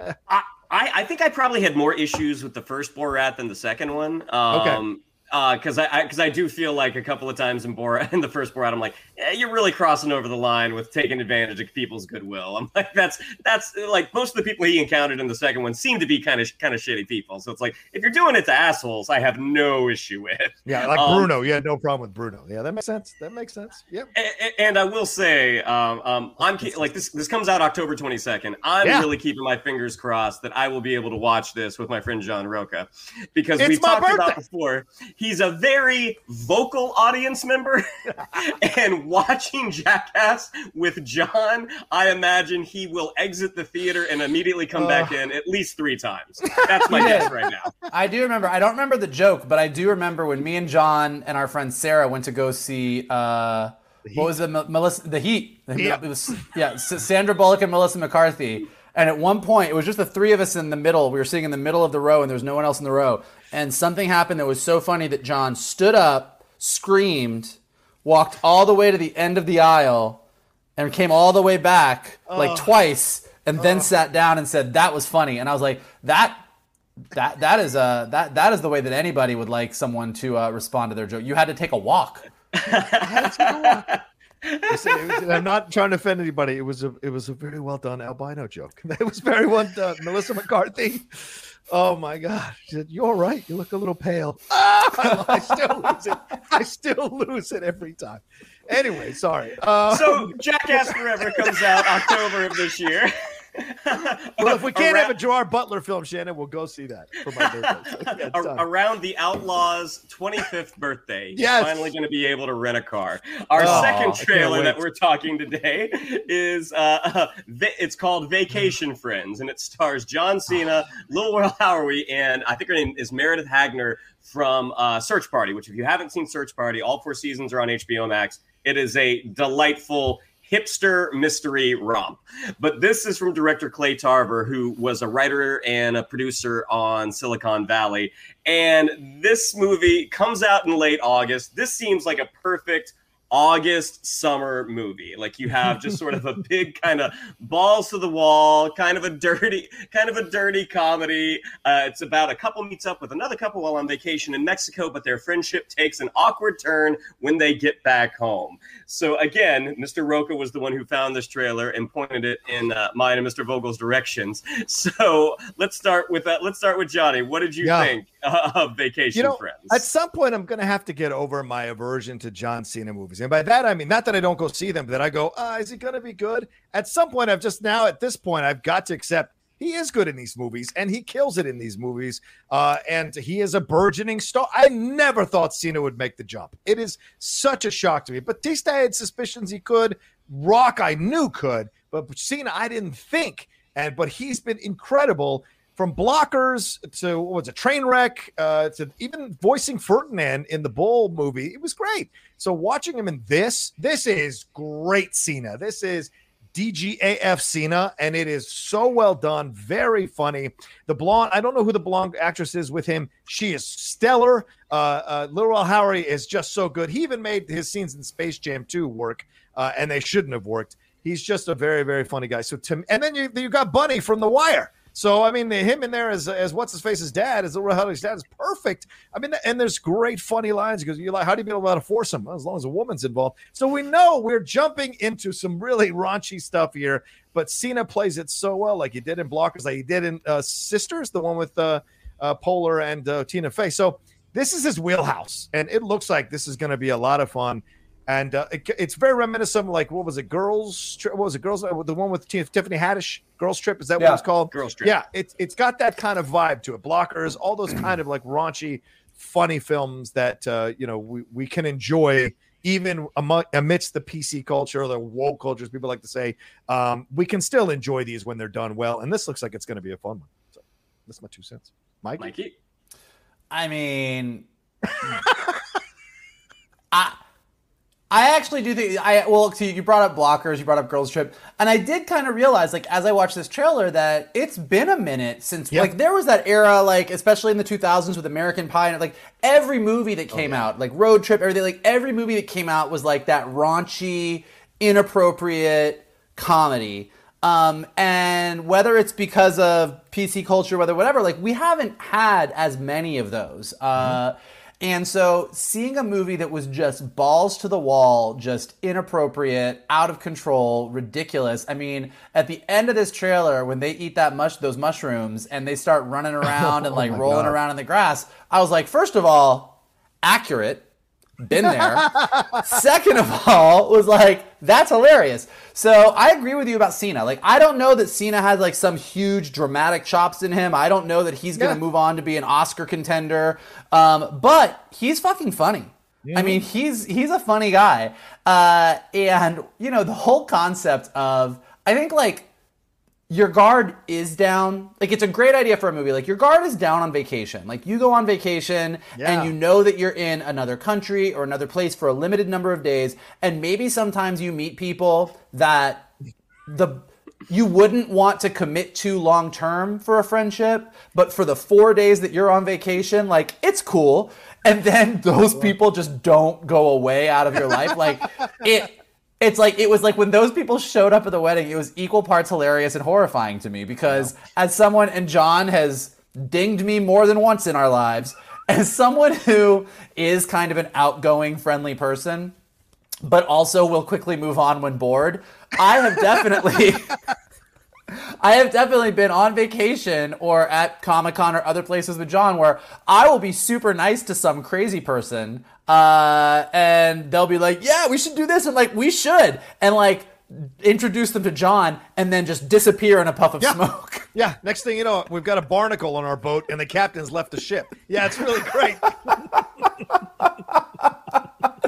I, I I think I probably had more issues with the first Borat than the second one. Um, Because I because I, do feel like a couple of times in Borat in the first Borat, I'm like, eh, you're really crossing over the line with taking advantage of people's goodwill. I'm like, that's that's like most of the people he encountered in the second one seem to be kind of kind of shitty people. So it's like if you're doing it to assholes, I have no issue with.
Yeah, like
Um,
Bruno. Had no problem with Bruno. Yeah, that makes sense. That makes sense. Yep.
A- a- And I will say, um, um, I'm like this. This comes out October 22nd. I'm
Yeah.
really keeping my fingers crossed that I will be able to watch this with my friend John Rocha, because
It's
we've
my
talked about before. He's a very vocal audience member, and watching Jackass with John, I imagine he will exit the theater and immediately come back in at least three times. That's my
Yeah.
guess right now.
I do remember. I don't remember the joke, but I do remember when me and John and our friend Sarah went to go see. Uh, what was it? Melissa, the Heat.
Yeah.
It was yeah. Sandra Bullock and Melissa McCarthy. And at one point, it was just the three of us in the middle. We were sitting in the middle of the row, and there was no one else in the row. And something happened that was so funny that John stood up, screamed, walked all the way to the end of the aisle, and came all the way back like twice, and then sat down and said that was funny. And I was like, that that that is uh that that is the way that anybody would like someone to uh, respond to their joke. You had to take a walk.
Listen, was- I'm not trying to offend anybody. It was a it was a very well done albino joke. It was very well done. Melissa McCarthy. Oh my God. She said, You're right. You look a little pale. Ah, I still lose it. I still lose it every time. Anyway, sorry. Uh,
So Jackass Forever comes out October of this year.
well, if we can't
Around-
have a Gerard Butler film, Shannon, we'll go see that for my birthday. So, yeah, it's
Ar-
done.
around the Outlaw's 25th birthday.
Yes.
finally going to be able to rent a car. Our
Oh,
second trailer that we're talking today is uh, uh, it's called Vacation Friends, and it stars John Cena, Lil Rel Howery, and I think her name is Meredith Hagner from uh, Search Party. Which, if you haven't seen Search Party, all four seasons are on HBO Max. It is a delightful hipster mystery romp. But this is from director Clay Tarver, who was a writer and a producer on Silicon Valley. And this movie comes out in late August. This seems like a perfect August summer movie. Like you have just sort of a big kind of balls to the wall, kind of a dirty, kind of a dirty comedy. Uh, it's about a couple meets up with another couple while on vacation in Mexico, but their friendship takes an awkward turn when they get back home. So again, Mr. Rocha was the one who found this trailer and pointed it in uh, mine and Mr. Vogel's directions. So let's start with that. Let's start with Johnny. What did you
Yeah.
think uh, of Vacation
you know,
Friends?
at some point, I'm going to have to get over my aversion to John Cena movies. And by that, I mean, not that I don't go see them, but that I go, uh, is he going to be good? At some point, I've just now, at this point, I've got to accept he is good in these movies and he kills it in these movies. Uh, and he is a burgeoning star. I never thought Cena would make the jump. It is such a shock to me. Batista I had suspicions he could. Rock, I knew could, but Cena, I didn't think. And but he's been incredible from blockers to what was a train wreck uh, to even voicing Ferdinand in the Bull movie. It was great. So watching him in this, this is great Cena. This is DGAF Cena, and it is so well done, very funny. The blonde, I don't know who the blonde actress is with him. She is stellar. Uh, uh, Lil Rel Howery is just so good. He even made his scenes in Space Jam 2 work, uh, and they shouldn't have worked. He's just a very, very funny guy. So, Tim, and then you you got Bunny from The Wire. So I mean, him in there as as what's his face's dad, as Lil Howery's dad is perfect. I mean, and there's great funny lines because you're like, how do you feel about a foursome? Well, as long as a woman's involved. So we know we're jumping into some really raunchy stuff here, but Cena plays it so well, like he did in Blockers, like he did in uh, Sisters, the one with uh, uh, Poehler and uh, Tina Fey. So this is his wheelhouse, and it looks like this is going to be a lot of fun and uh, it, it's very reminiscent of like what was it, Girls? What was it, Girls? Uh, the one with Tiffany Haddish, Girls Trip. Is that
yeah,
what it's called?
Girls Trip.
Yeah, it's it's got that kind of vibe to it. Blockers, all those kind of like raunchy, funny films that uh, you know we we can enjoy even among, amidst the PC culture the woke culture, as people like to say. Um, we can still enjoy these when they're done well, and this looks like it's going to be a fun one. So that's my two cents, Mike.
Mikey.
I mean, I I actually do think I well, see, you brought up blockers, you brought up Girls Trip, and I did kind of realize, like, as I watched this trailer, that it's been a minute since, like, there was that era, like, especially in the 2000s with American Pie, and like every movie that came oh, yeah. out, like Road Trip, everything, like every movie that came out was like that raunchy, inappropriate comedy. Um, and whether it's because of PC culture, whether whatever, like we haven't had as many of those. Uh, mm-hmm. And so seeing a movie that was just balls to the wall, just inappropriate, out of control, ridiculous. I mean, at the end of this trailer, when they eat that mush those mushrooms and they start running around and oh like oh rolling God. around in the grass, I was like, first of all, accurate been there. Second of all, was like, that's hilarious. So I agree with you about Cena. Like, I don't know that Cena has like some huge dramatic chops in him. I don't know that he's going to move on to be an Oscar contender. Um, but he's fucking funny. Yeah. I mean, he's he's a funny guy. Uh, and you know, the whole concept of I think like your guard is down. Like it's a great idea for a movie. Like your guard is down on vacation. Like you go on vacation yeah. and you know that you're in another country or another place for a limited number of days and maybe sometimes you meet people that the you wouldn't want to commit to long term for a friendship, but for the 4 days that you're on vacation, like it's cool. And then those people just don't go away out of your life. Like it it's like it was like when those people showed up at the wedding, it was equal parts hilarious and horrifying to me because as someone and John has dinged me more than once in our lives, as someone who is kind of an outgoing, friendly person, but also will quickly move on when bored, I have definitely I have definitely been on vacation or at Comic Con or other places with John where I will be super nice to some crazy person, uh, and they'll be like, "Yeah, we should do this," and like, "We should," and like introduce them to John, and then just disappear in a puff of
yeah.
smoke.
Yeah. Next thing you know, we've got a barnacle on our boat, and the captain's left the ship. Yeah, it's really great.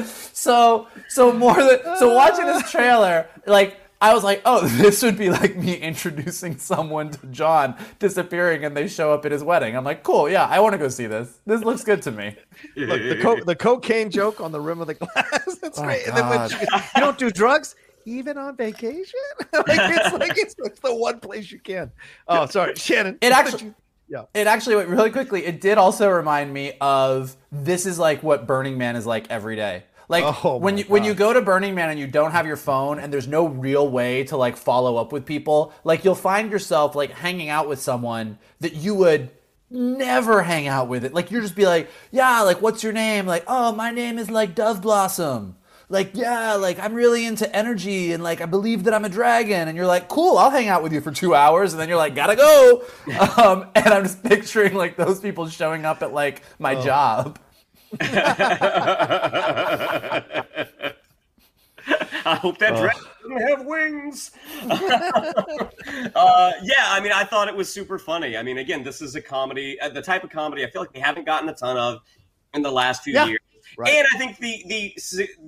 so, so more than so watching this trailer, like I was like, oh, this would be like me introducing someone to John disappearing and they show up at his wedding. I'm like, cool, yeah, I want to go see this. This looks good to me.
Look, the, co- the cocaine joke on the rim of the glass. That's oh, great. And then when you, you don't do drugs, even on vacation? like it's like it's, it's, the one place you can. Oh, sorry, Shannon.
It actually. Yeah. It actually went really quickly. It did also remind me of this is like what Burning Man is like every day. Like oh when you God. when you go to Burning Man and you don't have your phone and there's no real way to like follow up with people, like you'll find yourself like hanging out with someone that you would never hang out with it. Like you'll just be like, "Yeah, like what's your name?" Like, "Oh, my name is like Dove Blossom." Like, "Yeah, like I'm really into energy and like I believe that I'm a dragon." And you're like, "Cool, I'll hang out with you for 2 hours." And then you're like, "Got to go." um, and I'm just picturing like those people showing up at like my oh. job.
I hope that dress doesn't have wings. uh, yeah, I mean, I thought it was super funny. I mean, again, this is a comedy, uh, the type of comedy I feel like we haven't gotten a ton of in the last few
Yeah,
years.
right.
And I think the the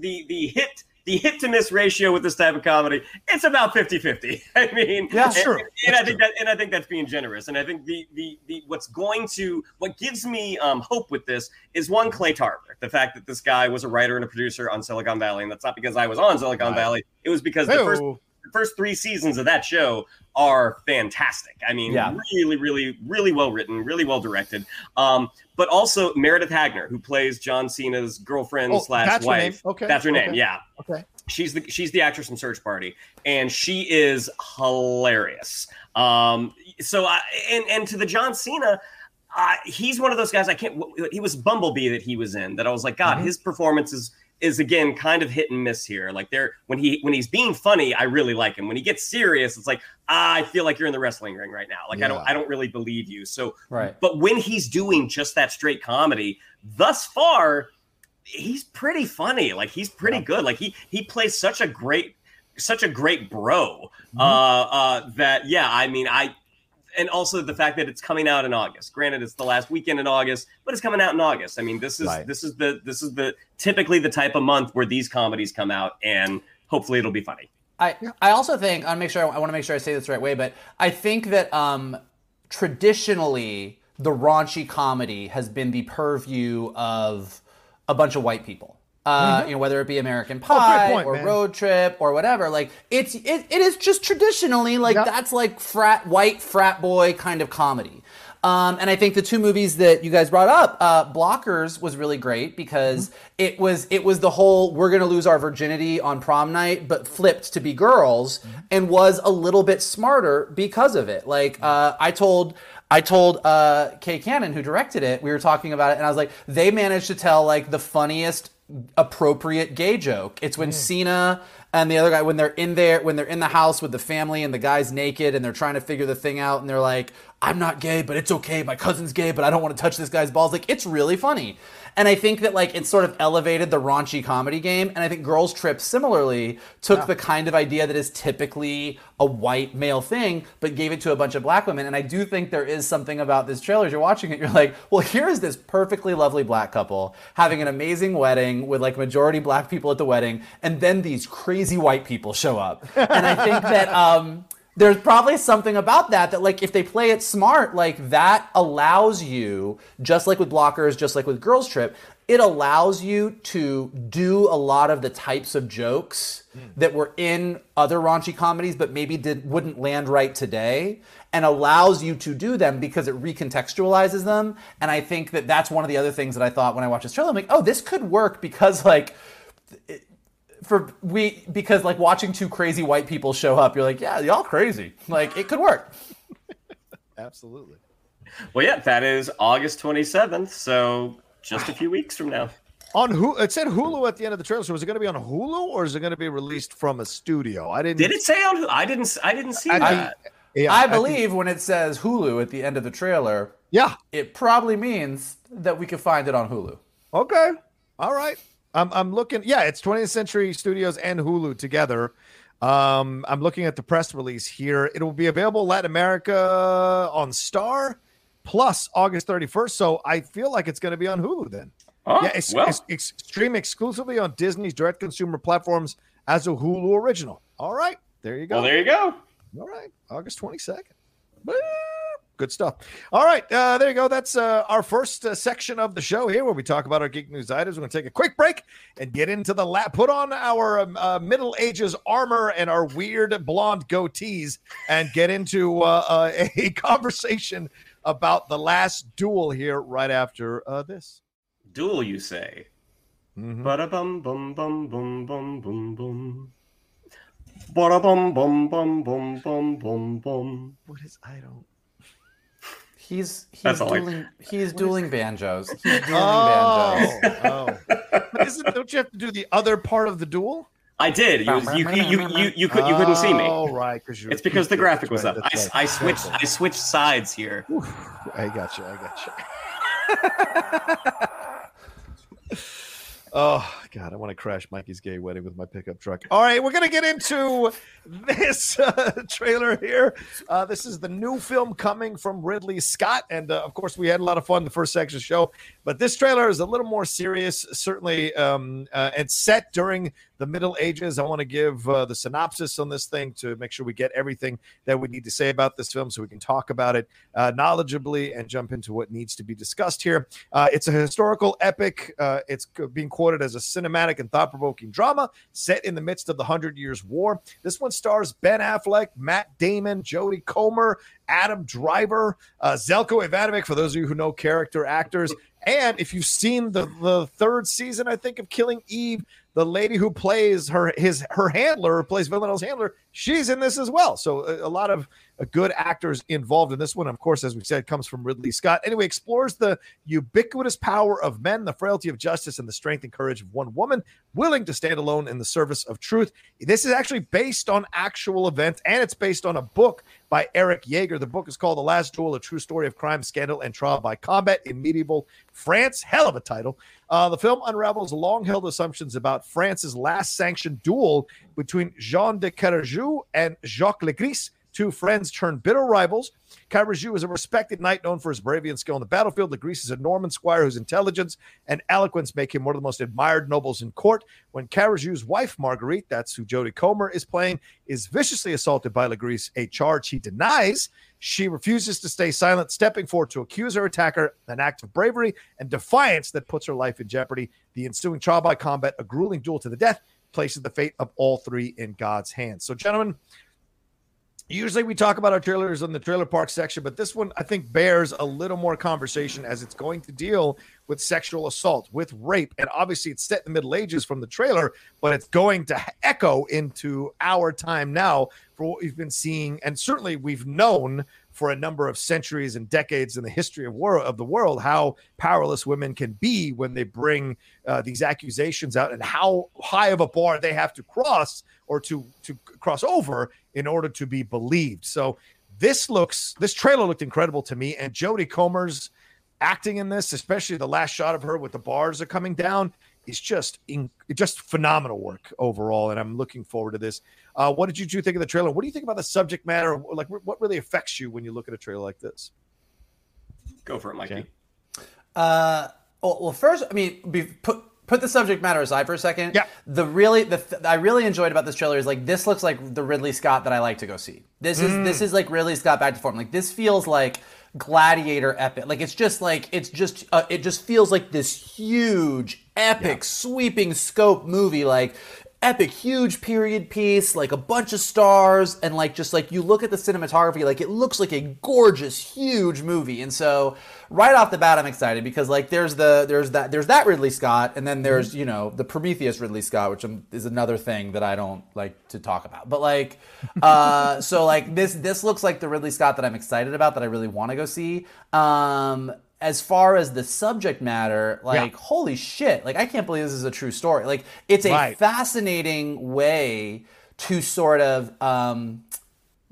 the the hit the hit to miss ratio with this type of comedy, it's about 50-50. I mean,
Yeah,
and,
sure.
and I think that and I think that's being generous. And I think the the the what's going to what gives me um, hope with this is one Clay Tarver, the fact that this guy was a writer and a producer on Silicon Valley, and that's not because I was on Silicon
Right.
Valley. It was because the first the first three seasons of that show are fantastic. I mean,
Yeah.
really, really, really well written, really well directed. Um, but also Meredith Hagner, who plays John Cena's girlfriend
Oh,
slash
that's her name?
wife.
Okay,
that's her name.
okay.
Yeah,
Okay.
she's the she's the actress from Search Party, and she is hilarious. Um, so I and and to the John Cena. Uh, he's one of those guys I can't. He was Bumblebee that he was in. That I was like, God,
Mm-hmm.
his performance is is again kind of hit and miss here. Like there, when he when he's being funny, I really like him. When he gets serious, it's like ah, I feel like you're in the wrestling ring right now. Like I don't I don't really believe you. So
Right.
but when he's doing just that straight comedy, thus far, he's pretty funny. Like he's pretty good. Like he he plays such a great such a great bro.
Mm-hmm.
Uh uh that yeah, I mean I and also the fact that it's coming out in August. Granted, it's the last weekend in August, but it's coming out in August. I mean, this is
Right.
this is the this is the typically the type of month where these comedies come out, and hopefully it'll be funny.
I I also think I want to make sure I want to make sure I say this the right way, but I think that um, traditionally the raunchy comedy has been the purview of a bunch of white people. Uh, You know, whether it be American Pie
point,
or
man.
Road Trip or whatever, like it's it, it is just traditionally like
Yep.
that's like frat white frat boy kind of comedy. Um, and I think the two movies that you guys brought up, uh, Blockers was really great because it was it was the whole we're gonna lose our virginity on prom night, but flipped to be girls, and was a little bit smarter because of it. Like uh, I told I told uh, Kay Cannon, who directed it, we were talking about it, and I was like, they managed to tell like the funniest appropriate gay joke. It's when mm. Cena and the other guy when they're in there when they're in the house with the family and the guy's naked and they're trying to figure the thing out and they're like, "I'm not gay, but it's okay. My cousin's gay, but I don't want to touch this guy's balls." Like it's really funny. And I think that like it sort of elevated the raunchy comedy game and I think Girls Trip similarly took the kind of idea that is typically a white male thing but gave it to a bunch of black women and I do think there is something about this trailer as you're watching it you're like, "Well, here is this perfectly lovely black couple having an amazing wedding with like majority black people at the wedding and then these crazy white people show up." And I think that um there's probably something about that that like if they play it smart like that allows you just like with blockers just like with girls trip it allows you to do a lot of the types of jokes that were in other raunchy comedies but maybe did wouldn't land right today and allows you to do them because it recontextualizes them and i think that that's one of the other things that i thought when i watched this trailer i'm like oh this could work because like for we because like watching two crazy white people show up, you're like, yeah, y'all crazy. Like it could work.
Absolutely.
Well, yeah, that is August 27th, so just a few weeks from now.
On who it said Hulu at the end of the trailer. So is it going to be on Hulu or is it going to be released from a studio? I didn't.
Did it say on? Hulu? I didn't. I didn't see
I
that.
think- Yeah,
I
think-
believe when it says Hulu at the end of the trailer,
yeah.
it probably means that we could find it on Hulu.
Okay. All right. I'm I'm looking. Yeah, it's 20th Century Studios and Hulu together. Um, I'm looking at the press release here. It will be available Latin America on Star plus August 31st. So I feel like it's going to be on Hulu then.
Oh,
yeah, it's,
well,
it's, it's stream exclusively on Disney's direct consumer platforms as a Hulu original. All right. There you go.
well, there you go.
All right, August 22nd. Woo! Good stuff. All right, uh, there you go. That's uh, our first uh, section of the show here where we talk about our geek news items. We're going to take a quick break and get into the lap. Put on our um, uh, Middle Ages armor and our weird blonde goatees and get into uh, uh, a conversation about the last duel here right after uh, this.
Duel, you say?
Mhm.
Ba bum bum bum bum bum bum bum. Bum bum bum bum bum bum bum.
What is I don't.
He's he's
That's all I-
dueling he's dueling banjos. He's dueling
Oh,
banjos.
oh. But isn't, don't you have to do the other part of the duel?
I did. You you you you you, you, could, you couldn't see me.
Oh, right, because you're.
It's because the graphic was up.
That's
I,
right.
I switched I switched sides here.
I got you. I got you. oh, God, I want to crash Mikey's gay wedding with my pickup truck. All right, we're going to get into this uh, trailer here. Uh, this is the new film coming from Ridley Scott. And uh, of course, we had a lot of fun the first section show, but this trailer is a little more serious, certainly. Um, uh, and set during the Middle Ages. I want to give uh, the synopsis on this thing to make sure we get everything that we need to say about this film so we can talk about it uh, knowledgeably and jump into what needs to be discussed here. Uh, it's a historical epic. Uh, it's being quoted as a cinematic and thought provoking drama set in the midst of the Hundred Years' War. This one stars Ben Affleck, Matt Damon, Jodie Comer, Adam Driver, uh, Zeljko Ivanovic, for those of you who know character actors. And if you've seen the, the third season, I think, of Killing Eve, the lady who plays her his her handler, plays Villanelle's handler, she's in this as well. So a, a lot of good actors involved in this one. Of course, as we said, comes from Ridley Scott. Anyway, explores the ubiquitous power of men, the frailty of justice, and the strength and courage of one woman willing to stand alone in the service of truth. This is actually based on actual events, and it's based on a book by Eric Jager. The book is called The Last Duel: A True Story of Crime, Scandal, and Trial by Combat in Medieval France. Hell of a title. Uh, the film unravels long held assumptions about France's last sanctioned duel between Jean de Carrouges and Jacques Legris, two friends turned bitter rivals. Carrouges is a respected knight known for his bravery and skill on the battlefield. Legris is a Norman squire whose intelligence and eloquence make him one of the most admired nobles in court. When Carrouges's wife, Marguerite, that's who Jodie Comer is playing, is viciously assaulted by Legris, a charge he denies, she refuses to stay silent, stepping forward to accuse her attacker, an act of bravery and defiance that puts her life in jeopardy. The ensuing trial by combat, a grueling duel to the death, places the fate of all three in God's hands. So, gentlemen, usually we talk about our trailers in the trailer park section, but this one I think bears a little more conversation as it's going to deal with sexual assault, with rape. And obviously, it's set in the Middle Ages from the trailer, but it's going to echo into our time now for what we've been seeing. And certainly, we've known for a number of centuries and decades in the history of, war- of the world how powerless women can be when they bring uh, these accusations out and how high of a bar they have to cross or to to cross over in order to be believed. So this looks this trailer looked incredible to me and Jodie Comer's acting in this, especially the last shot of her with the bars are coming down, is just in, just phenomenal work overall. And I'm looking forward to this. Uh, what did you two think of the trailer? What do you think about the subject matter? Like, what really affects you when you look at a trailer like this?
Go for it, Mikey.
Okay. Uh, well, well, first, I mean, be, put put the subject matter aside for a second.
Yeah.
The really the th- I really enjoyed about this trailer is like this looks like the Ridley Scott that I like to go see. This is mm. this is like Ridley Scott back to form. Like this feels like gladiator epic. Like it's just like it's just uh, it just feels like this huge epic yeah. sweeping scope movie like epic huge period piece like a bunch of stars and like just like you look at the cinematography like it looks like a gorgeous huge movie. And so right off the bat i'm excited because like there's the there's that there's that ridley scott and then there's you know the prometheus ridley scott which is another thing that i don't like to talk about. But like uh so like this this looks like the ridley scott that i'm excited about that i really want to go see. Um as far as the subject matter, like yeah. holy shit, like I can't believe this is a true story. Like it's a right. fascinating way to sort of um,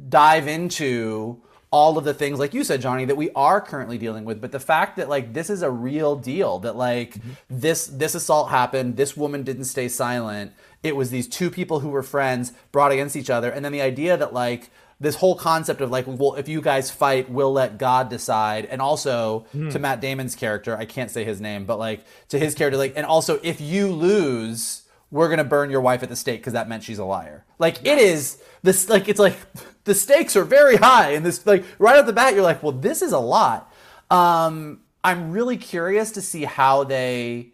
dive into all of the things like you said johnny that we are currently dealing with but the fact that like this is a real deal that like mm-hmm. this this assault happened this woman didn't stay silent it was these two people who were friends brought against each other and then the idea that like this whole concept of like, well, if you guys fight, we'll let God decide. And also mm. to Matt Damon's character, I can't say his name, but like to his character, like, and also if you lose, we're gonna burn your wife at the stake because that meant she's a liar. Like it is this, like it's like the stakes are very high, and this like right off the bat, you're like, well, this is a lot. Um, I'm really curious to see how they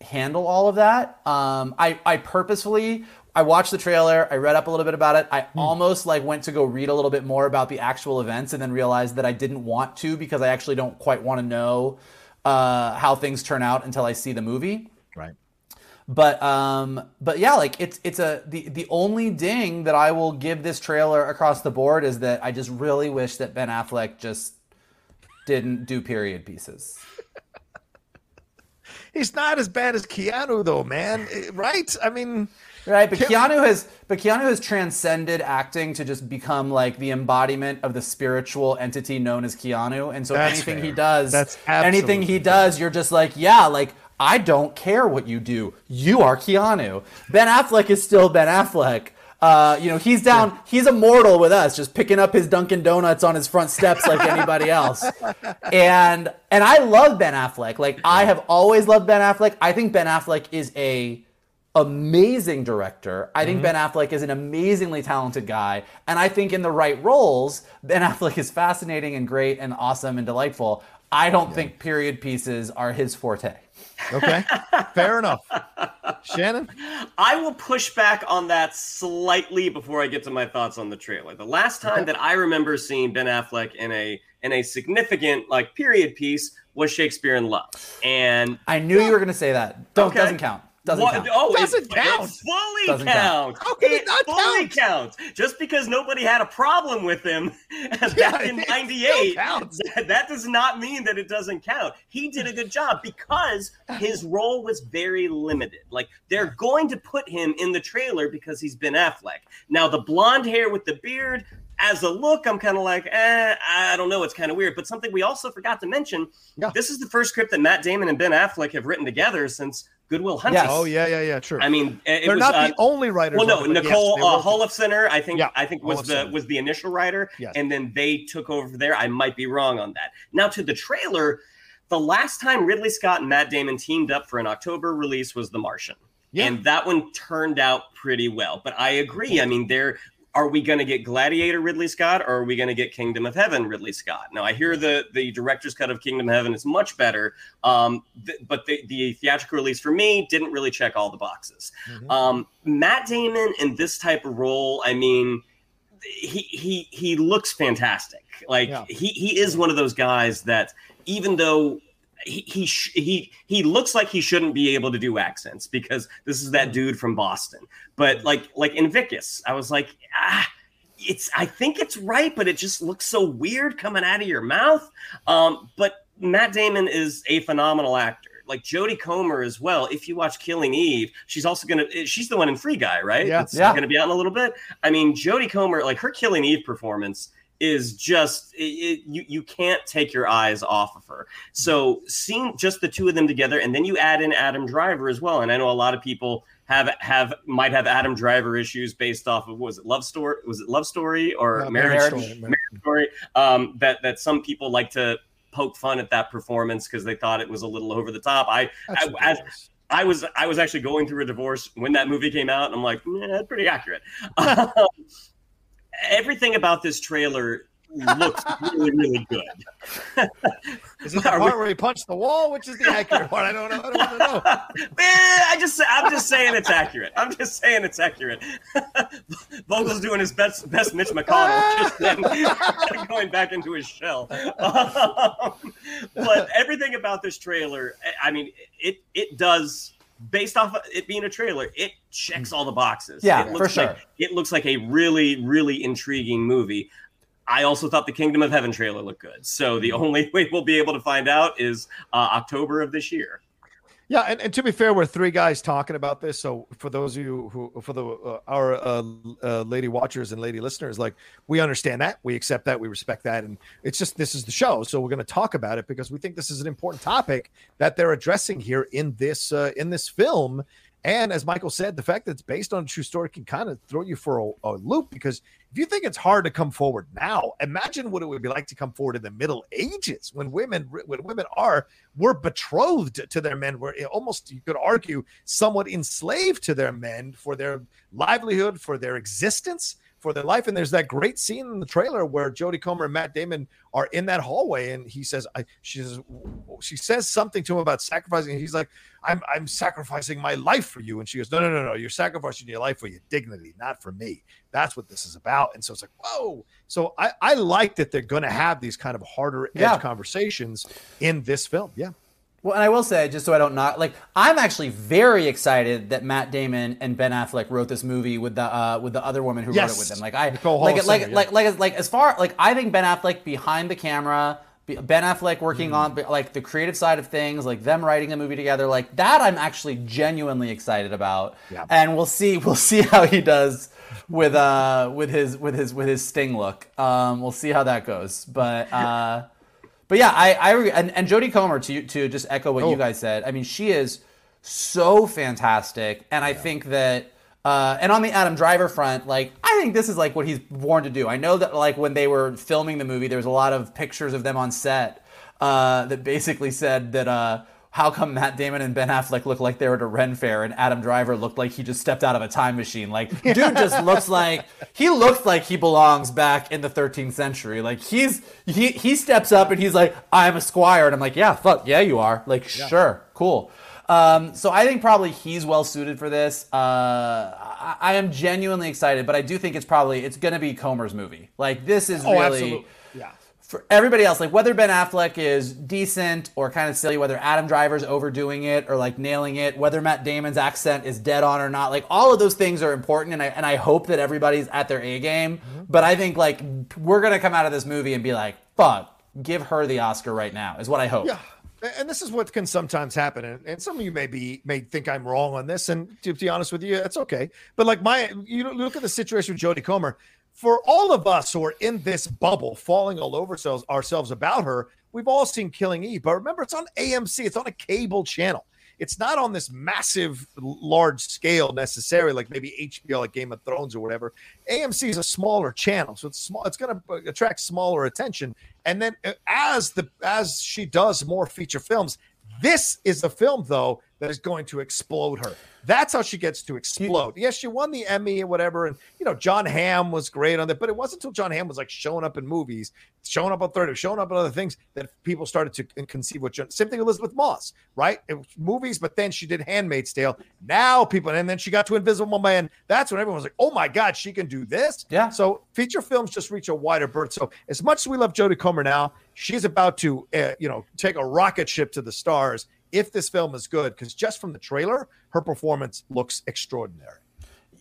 handle all of that. Um, I I purposefully I watched the trailer. I read up a little bit about it. I mm. almost like went to go read a little bit more about the actual events, and then realized that I didn't want to because I actually don't quite want to know uh, how things turn out until I see the movie.
Right.
But um, but yeah, like it's it's a the the only ding that I will give this trailer across the board is that I just really wish that Ben Affleck just didn't do period pieces.
He's not as bad as Keanu though, man. Right? I mean,
Right, but Keanu has but Keanu has transcended acting to just become like the embodiment of the spiritual entity known as Keanu. And so That's anything fair. he does, That's anything he does, you're just like, yeah, like I don't care what you do. You are Keanu. Ben Affleck is still Ben Affleck. Uh, you know, he's down, yeah. he's immortal with us, just picking up his Dunkin' Donuts on his front steps like anybody else. And and I love Ben Affleck. Like I have always loved Ben Affleck. I think Ben Affleck is a amazing director. I think mm-hmm. Ben Affleck is an amazingly talented guy. And I think in the right roles, Ben Affleck is fascinating and great and awesome and delightful. I don't yeah. think period pieces are his forte.
Okay, fair enough. Shannon?
I will push back on that slightly before I get to my thoughts on the trailer. The last time okay. that I remember seeing Ben Affleck in a in a significant like period piece was Shakespeare in Love. And
I knew you were going to say that. Don't okay. doesn't count. Doesn't what? count.
Oh,
doesn't
it,
count.
It fully doesn't count. How can it, it not fully count? counts? Just because nobody had a problem with him back yeah, in '98, that, that does not mean that it doesn't count. He did a good job because his role was very limited. Like they're going to put him in the trailer because he's Ben Affleck. Now the blonde hair with the beard, as a look, I'm kind of like, eh, I don't know. It's kind of weird. But something we also forgot to mention yeah. this is the first script that Matt Damon and Ben Affleck have written together since Good Will Hunting.
Yes. Oh yeah, yeah, yeah. True.
I mean,
they're was, not uh, the only writers.
Well, no, Nicole yes, uh, Holofcener, I think, yeah, I think was the was the initial writer, yes. and then they took over there. I might be wrong on that. Now to the trailer, the last time Ridley Scott and Matt Damon teamed up for an October release was The Martian. Yeah. And that one turned out pretty well. But I agree. I mean, they're are we going to get Gladiator Ridley Scott or are we going to get Kingdom of Heaven Ridley Scott? Now, I hear the the director's cut of Kingdom of Heaven is much better, um, th- but the, the theatrical release for me didn't really check all the boxes. Mm-hmm. Um, Matt Damon in this type of role, I mean, he he he looks fantastic. Like yeah. he he is one of those guys that even though he he he he looks like he shouldn't be able to do accents because this is that hmm. dude from Boston. But hmm. like like Invictus, I was like, ah, it's I think it's right, but it just looks so weird coming out of your mouth. Um, but Matt Damon is a phenomenal actor. Like Jodie Comer as well. If you watch Killing Eve, she's also gonna she's the one in Free Guy, right?
Yeah,
it's
yeah.
gonna be out in a little bit. I mean, Jodie Comer, like her Killing Eve performance is just it, it, you you can't take your eyes off of her. So seeing just the two of them together, and then you add in Adam Driver as well. And I know a lot of people have have might have Adam Driver issues based off of was it Love Story? Was it Love Story or no, Marriage, Marriage, Story? Marriage Story? Um, that that some people like to poke fun at that performance because they thought it was a little over the top. I, I as I was I was actually going through a divorce when that movie came out. And I'm like, yeah, pretty accurate. Um, everything about this trailer looks really, really good.
Is it the part where he punched the wall, which is the accurate part? I don't know. I don't know.
Man, I just, I'm just saying it's accurate. I'm just saying it's accurate. Vogel's doing his best, best Mitch McConnell, just then going back into his shell. Um, but everything about this trailer, I mean, it, it does based off of it being a trailer, it checks all the boxes.
Yeah,
it looks
for
like,
sure.
It looks like a really, really intriguing movie. I also thought the Kingdom of Heaven trailer looked good. So the only way we'll be able to find out is uh, October of this year.
Yeah, and, and to be fair, we're three guys talking about this. So for those of you who, for the uh, our uh, uh, lady watchers and lady listeners, like we understand that, we accept that, we respect that, and it's just this is the show, so we're going to talk about it because we think this is an important topic that they're addressing here in this uh, in this film, and as Michael said, the fact that it's based on a true story can kind of throw you for a, a, loop because if you think it's hard to come forward now, imagine what it would be like to come forward in the Middle Ages when women when women are were betrothed to their men, were eh, almost you could argue somewhat enslaved to their men for their livelihood, for their existence for their life. And there's that great scene in the trailer where Jodie Comer and Matt Damon are in that hallway, and he says, "I." She says, she says something to him about sacrificing. he's like, "I'm I'm sacrificing my life for you," and she goes, "No, no, no, no. You're sacrificing your life for your dignity, not for me. That's what this is about." And so it's like, whoa. So I I like that they're going to have these kind of harder edge yeah. conversations in this film. Yeah.
Well, and I will say, just so I don't not like, I'm actually very excited that Matt Damon and Ben Affleck wrote this movie with the uh, with the other woman who yes. wrote it with them. Like I
Nicole
like,
like,
yeah. like, like like as far like I think Ben Affleck behind the camera, Ben Affleck working mm. on like the creative side of things, like them writing a movie together, like that. I'm actually genuinely excited about, yeah. and we'll see we'll see how he does with uh with his with his with his Sting look. Um, we'll see how that goes, but. uh but yeah, I, I and, and Jodie Comer to to just echo what
Oh.
you guys said. I mean, she is so fantastic, and I think that. Uh, and on the Adam Driver front, like I think this is like what he's born to do. I know that like when they were filming the movie, there was a lot of pictures of them on set uh, that basically said that uh, how come Matt Damon and Ben Affleck look like they were at a Ren fair and Adam Driver looked like he just stepped out of a time machine? Like, dude just looks like he looks like he belongs back in the 13th century. Like he's he he steps up and he's like, I'm a squire, and I'm like, yeah, fuck, yeah, you are. Like, sure, cool. Um, so I think probably he's well suited for this. Uh, I, I am genuinely excited, but I do think it's probably it's going to be Comer's movie. Like this is
Oh,
really
absolutely.
For everybody else, like whether Ben Affleck is decent or kind of silly, whether Adam Driver's overdoing it or like nailing it, whether Matt Damon's accent is dead on or not, like all of those things are important, and I and I hope that everybody's at their A game. Mm-hmm. But I think like we're gonna come out of this movie and be like, fuck, give her the Oscar right now, is what I hope.
Yeah. And this is what can sometimes happen. And, and some of you may be may think I'm wrong on this. And to be honest with you, that's okay. But like my you know, look at the situation with Jodie Comer. For all of us who are in this bubble, falling all over ourselves, about her, we've all seen Killing Eve. But remember, it's on AMC, it's on a cable channel. It's not on this massive, large scale necessarily, like maybe HBO, like Game of Thrones or whatever. AMC is a smaller channel, so it's small. It's going to attract smaller attention. And then uh, as the as she does more feature films, this is the film though that is going to explode her. That's how she gets to explode. Yes, she won the Emmy and whatever, and you know Jon Hamm was great on that, but it wasn't until Jon Hamm was like showing up in movies, showing up on third, showing up on other things that people started to conceive what. John, same thing Elisabeth Moss, right? It was movies, but then she did *Handmaid's Tale*. Now people, and then she got to *Invisible Man*. That's when everyone was like, "Oh my God, she can do this!"
Yeah.
So feature films just reach a wider berth. So as much as we love Jodie Comer now, she's about to, uh, you know, take a rocket ship to the stars if this film is good. Because just from the trailer, her performance looks extraordinary.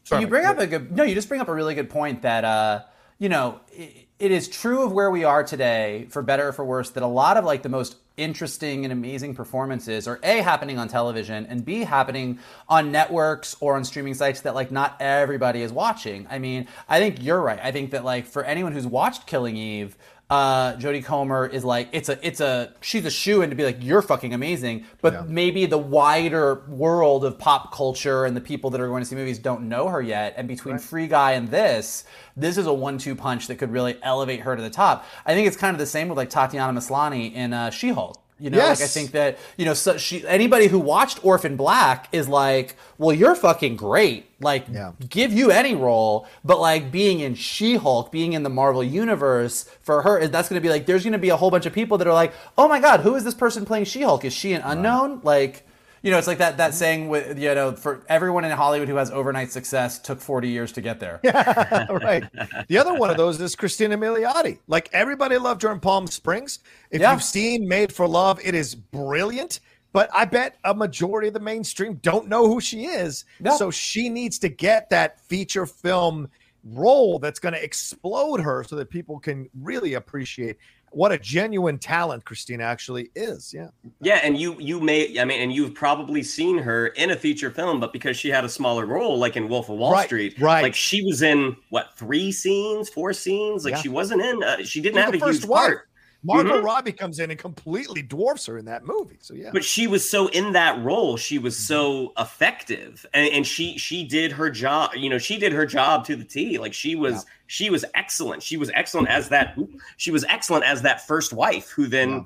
Sorry,
you bring up a good no you just bring up a really good point that uh you know it, it is true of where we are today for better or for worse that a lot of like the most interesting and amazing performances are a happening on television and b happening on networks or on streaming sites that like not everybody is watching i mean i think you're right i think that like for anyone who's watched killing eve uh, Jodie Comer is like it's a it's a she's a shoe in to be like you're fucking amazing, but
Yeah.
maybe the wider world of pop culture and the people that are going to see movies don't know her yet. And between Free Guy and this, this is a one-two punch that could really elevate her to the top. I think it's kind of the same with like Tatiana Maslany in uh, She-Hulk. You know, like I think that you know, so she anybody who watched Orphan Black is like, well, you're fucking great. Like,
Yeah.
give you any role, but like being in She-Hulk, being in the Marvel universe for her, is that's going to be like, there's going to be a whole bunch of people that are like, oh my god, who is this person playing She-Hulk? Is she an unknown? Like, you know, it's like that that mm-hmm. saying with you know, for everyone in Hollywood who has overnight success took 40 years to get there.
Yeah, right. The other one of those is Christina Milioti. Like everybody loved her in Palm Springs. If
Yeah.
you've seen Made for Love, it is brilliant. But I bet a majority of the mainstream don't know who she is. So she needs to get that feature film role that's going to explode her so that people can really appreciate what a genuine talent Christina actually is. Yeah.
Yeah, and you you may I mean, and you've probably seen her in a feature film, but because she had a smaller role, like in Wolf of Wall
Right,
Street,
right.
Like she was in what three scenes, four scenes? Like
Yeah.
she wasn't in. Uh, she didn't
She's
have a huge
wife.
part.
Margot
Mhm.
Robbie comes in and completely dwarfs her in that movie. So yeah.
but she was so in that role she was so
Mm-hmm.
effective and, and she she did her job you know she did her job to the t like she was
Yeah.
she was excellent she was excellent as that she was excellent as that first wife who then
Yeah.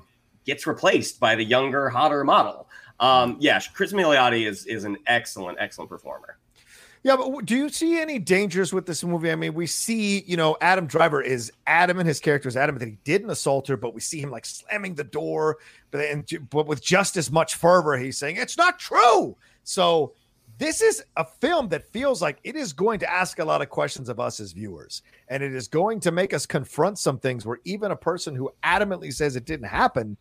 gets replaced by the younger hotter model um yeah chris milioti is is an excellent excellent performer
Yeah, but do you see any dangers with this movie? I mean, we see, you know, Adam Driver is adamant, his character is adamant that he didn't assault her, but we see him like slamming the door, but and, but with just as much fervor, he's saying it's not true. So this is a film that feels like it is going to ask a lot of questions of us as viewers, and it is going to make us confront some things where even a person who adamantly says it didn't happen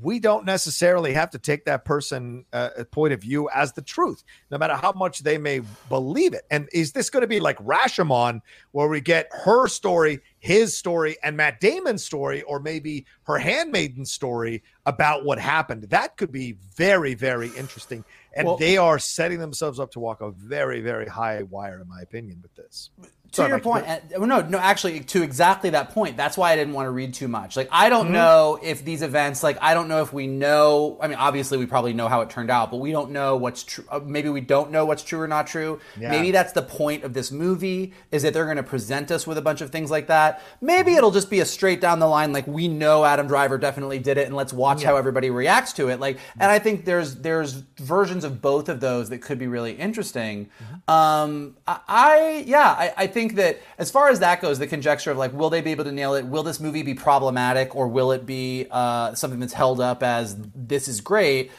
we don't necessarily have to take that person uh, point of view as the truth, no matter how much they may believe it. And is this going to be like Rashomon, where we get her story, his story, and Matt Damon's story, or maybe her handmaiden story about what happened? That could be very, very interesting. And
Well-
they are setting themselves up to walk a very, very high wire, in my opinion, with this.
To your point, no, no, actually, to exactly that point. That's why I didn't want to read too much. Like, I don't mm-hmm. know if these events, like, I don't know if we know. I mean, obviously, we probably know how it turned out, but we don't know what's true. Uh, maybe we don't know what's true or not true. Yeah. Maybe that's the point of this movie is that they're going to present us with a bunch of things like that. Maybe it'll just be a straight down the line, like we know Adam Driver definitely did it, and let's watch yeah. how everybody reacts to it. Like, and I think there's there's versions of both of those that could be really interesting. Mm-hmm. Um, I, I yeah, I, I think that as far as that goes, the conjecture of like, will they be able to nail it? Will this movie be problematic, or will it be uh, something that's held up as this is great?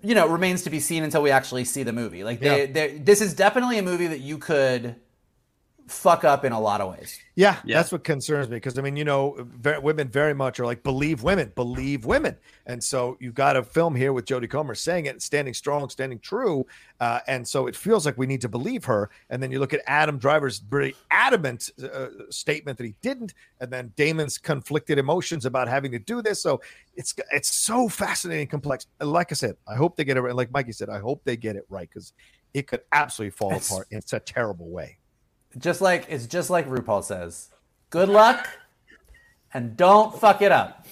You know, remains to be seen until we actually see the movie. Like, they, yeah. this is definitely a movie that you could fuck up in a lot of ways.
Yeah, yeah. that's what concerns me because I mean, you know, very, women very much are like believe women, believe women, and so you've got a film here with Jodie Comer saying it, standing strong, standing true, uh, and so it feels like we need to believe her. And then you look at Adam Driver's very adamant uh, statement that he didn't, and then Damon's conflicted emotions about having to do this. So it's it's so fascinating, complex. Like I said, I hope they get it right. Like Mikey said, I hope they get it right because it could absolutely fall it's, apart in such a terrible way
just like it's just like RuPaul says. Good luck and don't fuck it up.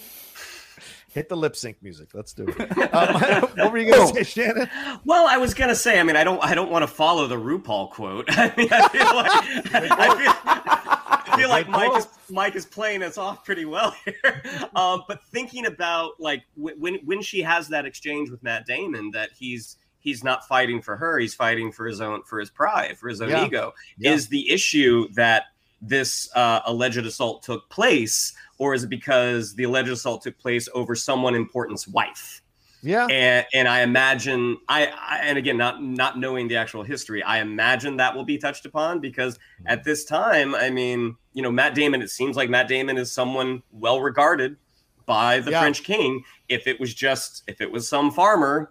Hit the lip sync music. Let's do it. Um, what were you going to say, Shannon?
Well, I was going to say. I mean, I don't. I don't want to follow the RuPaul quote. I mean, I feel like I feel, I feel like Mike is Mike is playing us off pretty well here. Um, but thinking about like when when she has that exchange with Matt Damon, that he's he's not fighting for her he's fighting for his own for his pride for his own yeah. ego yeah. is the issue that this uh, alleged assault took place or is it because the alleged assault took place over someone important's wife
yeah
and and i imagine I, I, and again not not knowing the actual history i imagine that will be touched upon because mm-hmm. at this time i mean you know matt damon it seems like matt damon is someone well regarded by the yeah. french king if it was just if it was some farmer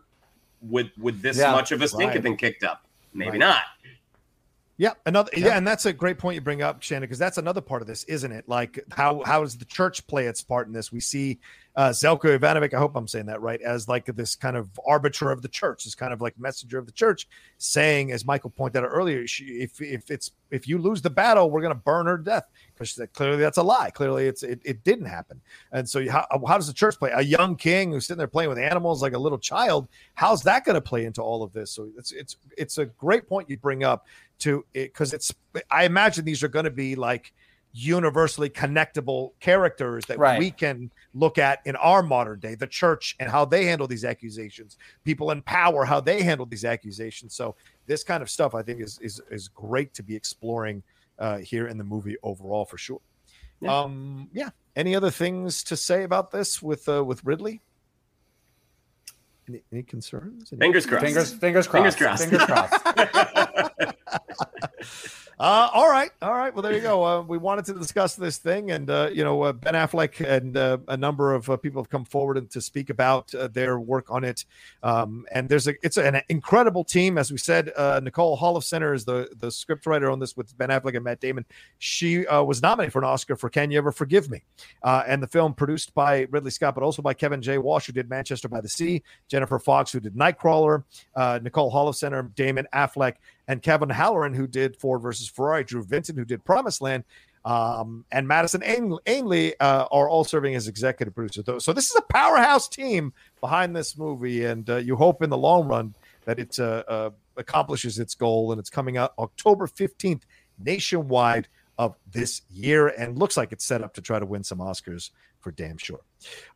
would would this yeah, much of a stink right. have been kicked up? Maybe right. not.
Yeah, another yeah. yeah. and that's a great point you bring up, Shannon, because that's another part of this, isn't it? Like how how does the church play its part in this? We see uh, Zeljko Ivanovic, I hope I'm saying that right, as like this kind of arbiter of the church, this kind of like messenger of the church, saying, as Michael pointed out earlier, she, if if it's if you lose the battle, we're going to burn her to death. Because clearly that's a lie. Clearly it's it, it didn't happen. And so how, how does the church play? A young king who's sitting there playing with animals like a little child. How's that going to play into all of this? So it's it's it's a great point you bring up to it because it's I imagine these are going to be like universally connectable characters that right. we can look at in our modern day the church and how they handle these accusations people in power how they handle these accusations. So this kind of stuff i think is is, is great to be exploring uh, here in the movie overall for sure. Yeah. um yeah. Any other things to say about this with uh, with ridley? Any, any concerns? Any
fingers crossed.
Fingers fingers crossed. fingers crossed, fingers crossed.
Uh, all right, all right. Well, there you go. Uh, we wanted to discuss this thing, and uh, you know, uh, Ben Affleck and uh, a number of uh, people have come forward and to speak about their work on it. Um, and there's a it's an incredible team, as we said. Nicole Holofcener is the the scriptwriter on this with Ben Affleck and Matt Damon. She was nominated for an Oscar for Can You Ever Forgive Me? and the film produced by Ridley Scott, but also by Kevin J. Walsh, who did Manchester by the Sea, Jennifer Fox, who did Nightcrawler, Nicole Holofcener, Damon Affleck, and Kevin Halloran, who did Ford versus Ferrari, Drew Vinton, who did Promised Land, um, and Madison Ainley uh, are all serving as executive producers. So this is a powerhouse team behind this movie, and uh, you hope in the long run that it uh, uh accomplishes its goal. And it's coming out October 15th nationwide of this year, and looks like it's set up to try to win some Oscars for damn sure.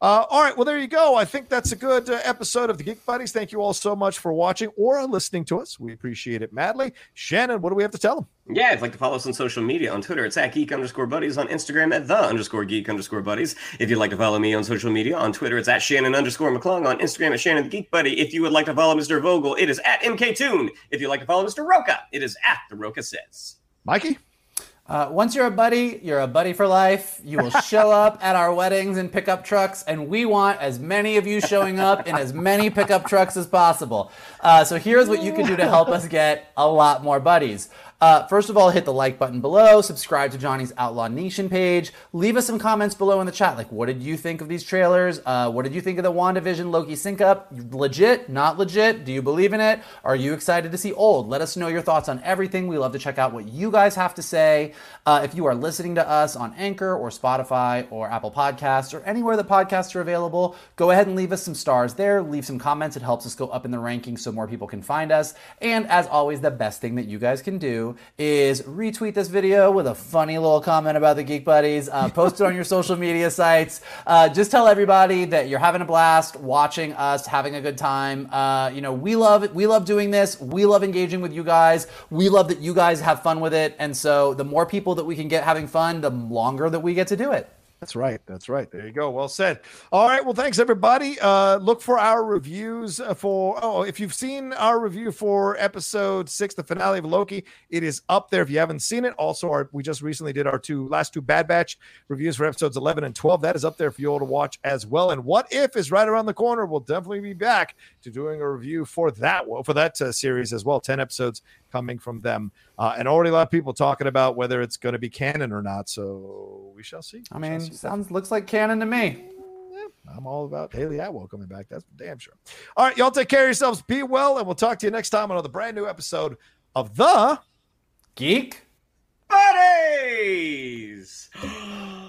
Uh, all right, well, there you go. I think that's a good uh, episode of the Geek Buddies. Thank you all so much for watching or listening to us. We appreciate it madly. Shannon, what do we have to tell them?
Yeah, if you'd like to follow us on social media on Twitter, it's at geek underscore buddies, on Instagram at the underscore geek underscore buddies. If you'd like to follow me on social media on Twitter, it's at Shannon underscore McClung, on Instagram at Shannon the Geek Buddy. If you would like to follow Mr. Vogel, it is at MK Toon. If you'd like to follow Mr. Rocha, it is at the Rocha Says.
Mikey?
Uh, once you're a buddy, you're a buddy for life. You will show up at our weddings in pickup trucks, and we want as many of you showing up in as many pickup trucks as possible. Uh, so here's what you can do to help us get a lot more buddies. Uh, first of all, hit the like button below, subscribe to Johnny's Outlaw Nation page, leave us some comments below in the chat. Like, what did you think of these trailers? Uh, what did you think of the WandaVision Loki sync up? Legit? Not legit? Do you believe in it? Are you excited to see old? Let us know your thoughts on everything. We love to check out what you guys have to say. Uh, if you are listening to us on Anchor or Spotify or Apple Podcasts or anywhere the podcasts are available, go ahead and leave us some stars there. Leave some comments. It helps us go up in the rankings so more people can find us. And as always, the best thing that you guys can do is retweet this video with a funny little comment about the Geek Buddies. Uh, post it on your social media sites. Uh, just tell everybody that you're having a blast watching us, having a good time. Uh, you know, we love we love doing this. We love engaging with you guys. We love that you guys have fun with it. And so, the more people that we can get having fun, the longer that we get to do it.
That's right. That's right. There you go. Well said. All right. Well, thanks everybody. Uh, look for our reviews for. Oh, if you've seen our review for episode six, the finale of Loki, it is up there. If you haven't seen it, also our we just recently did our two last two Bad Batch reviews for episodes eleven and twelve. That is up there for you all to watch as well. And What If is right around the corner. We'll definitely be back to doing a review for that for that uh, series as well. Ten episodes coming from them, uh, and already a lot of people talking about whether it's going to be canon or not. So we shall see.
I mean, sounds looks like canon to me.
I'm all about Hayley Atwell coming back. That's damn sure. All right, y'all take care of yourselves. Be well, and we'll talk to you next time on another brand new episode of the
Geek
Buddies.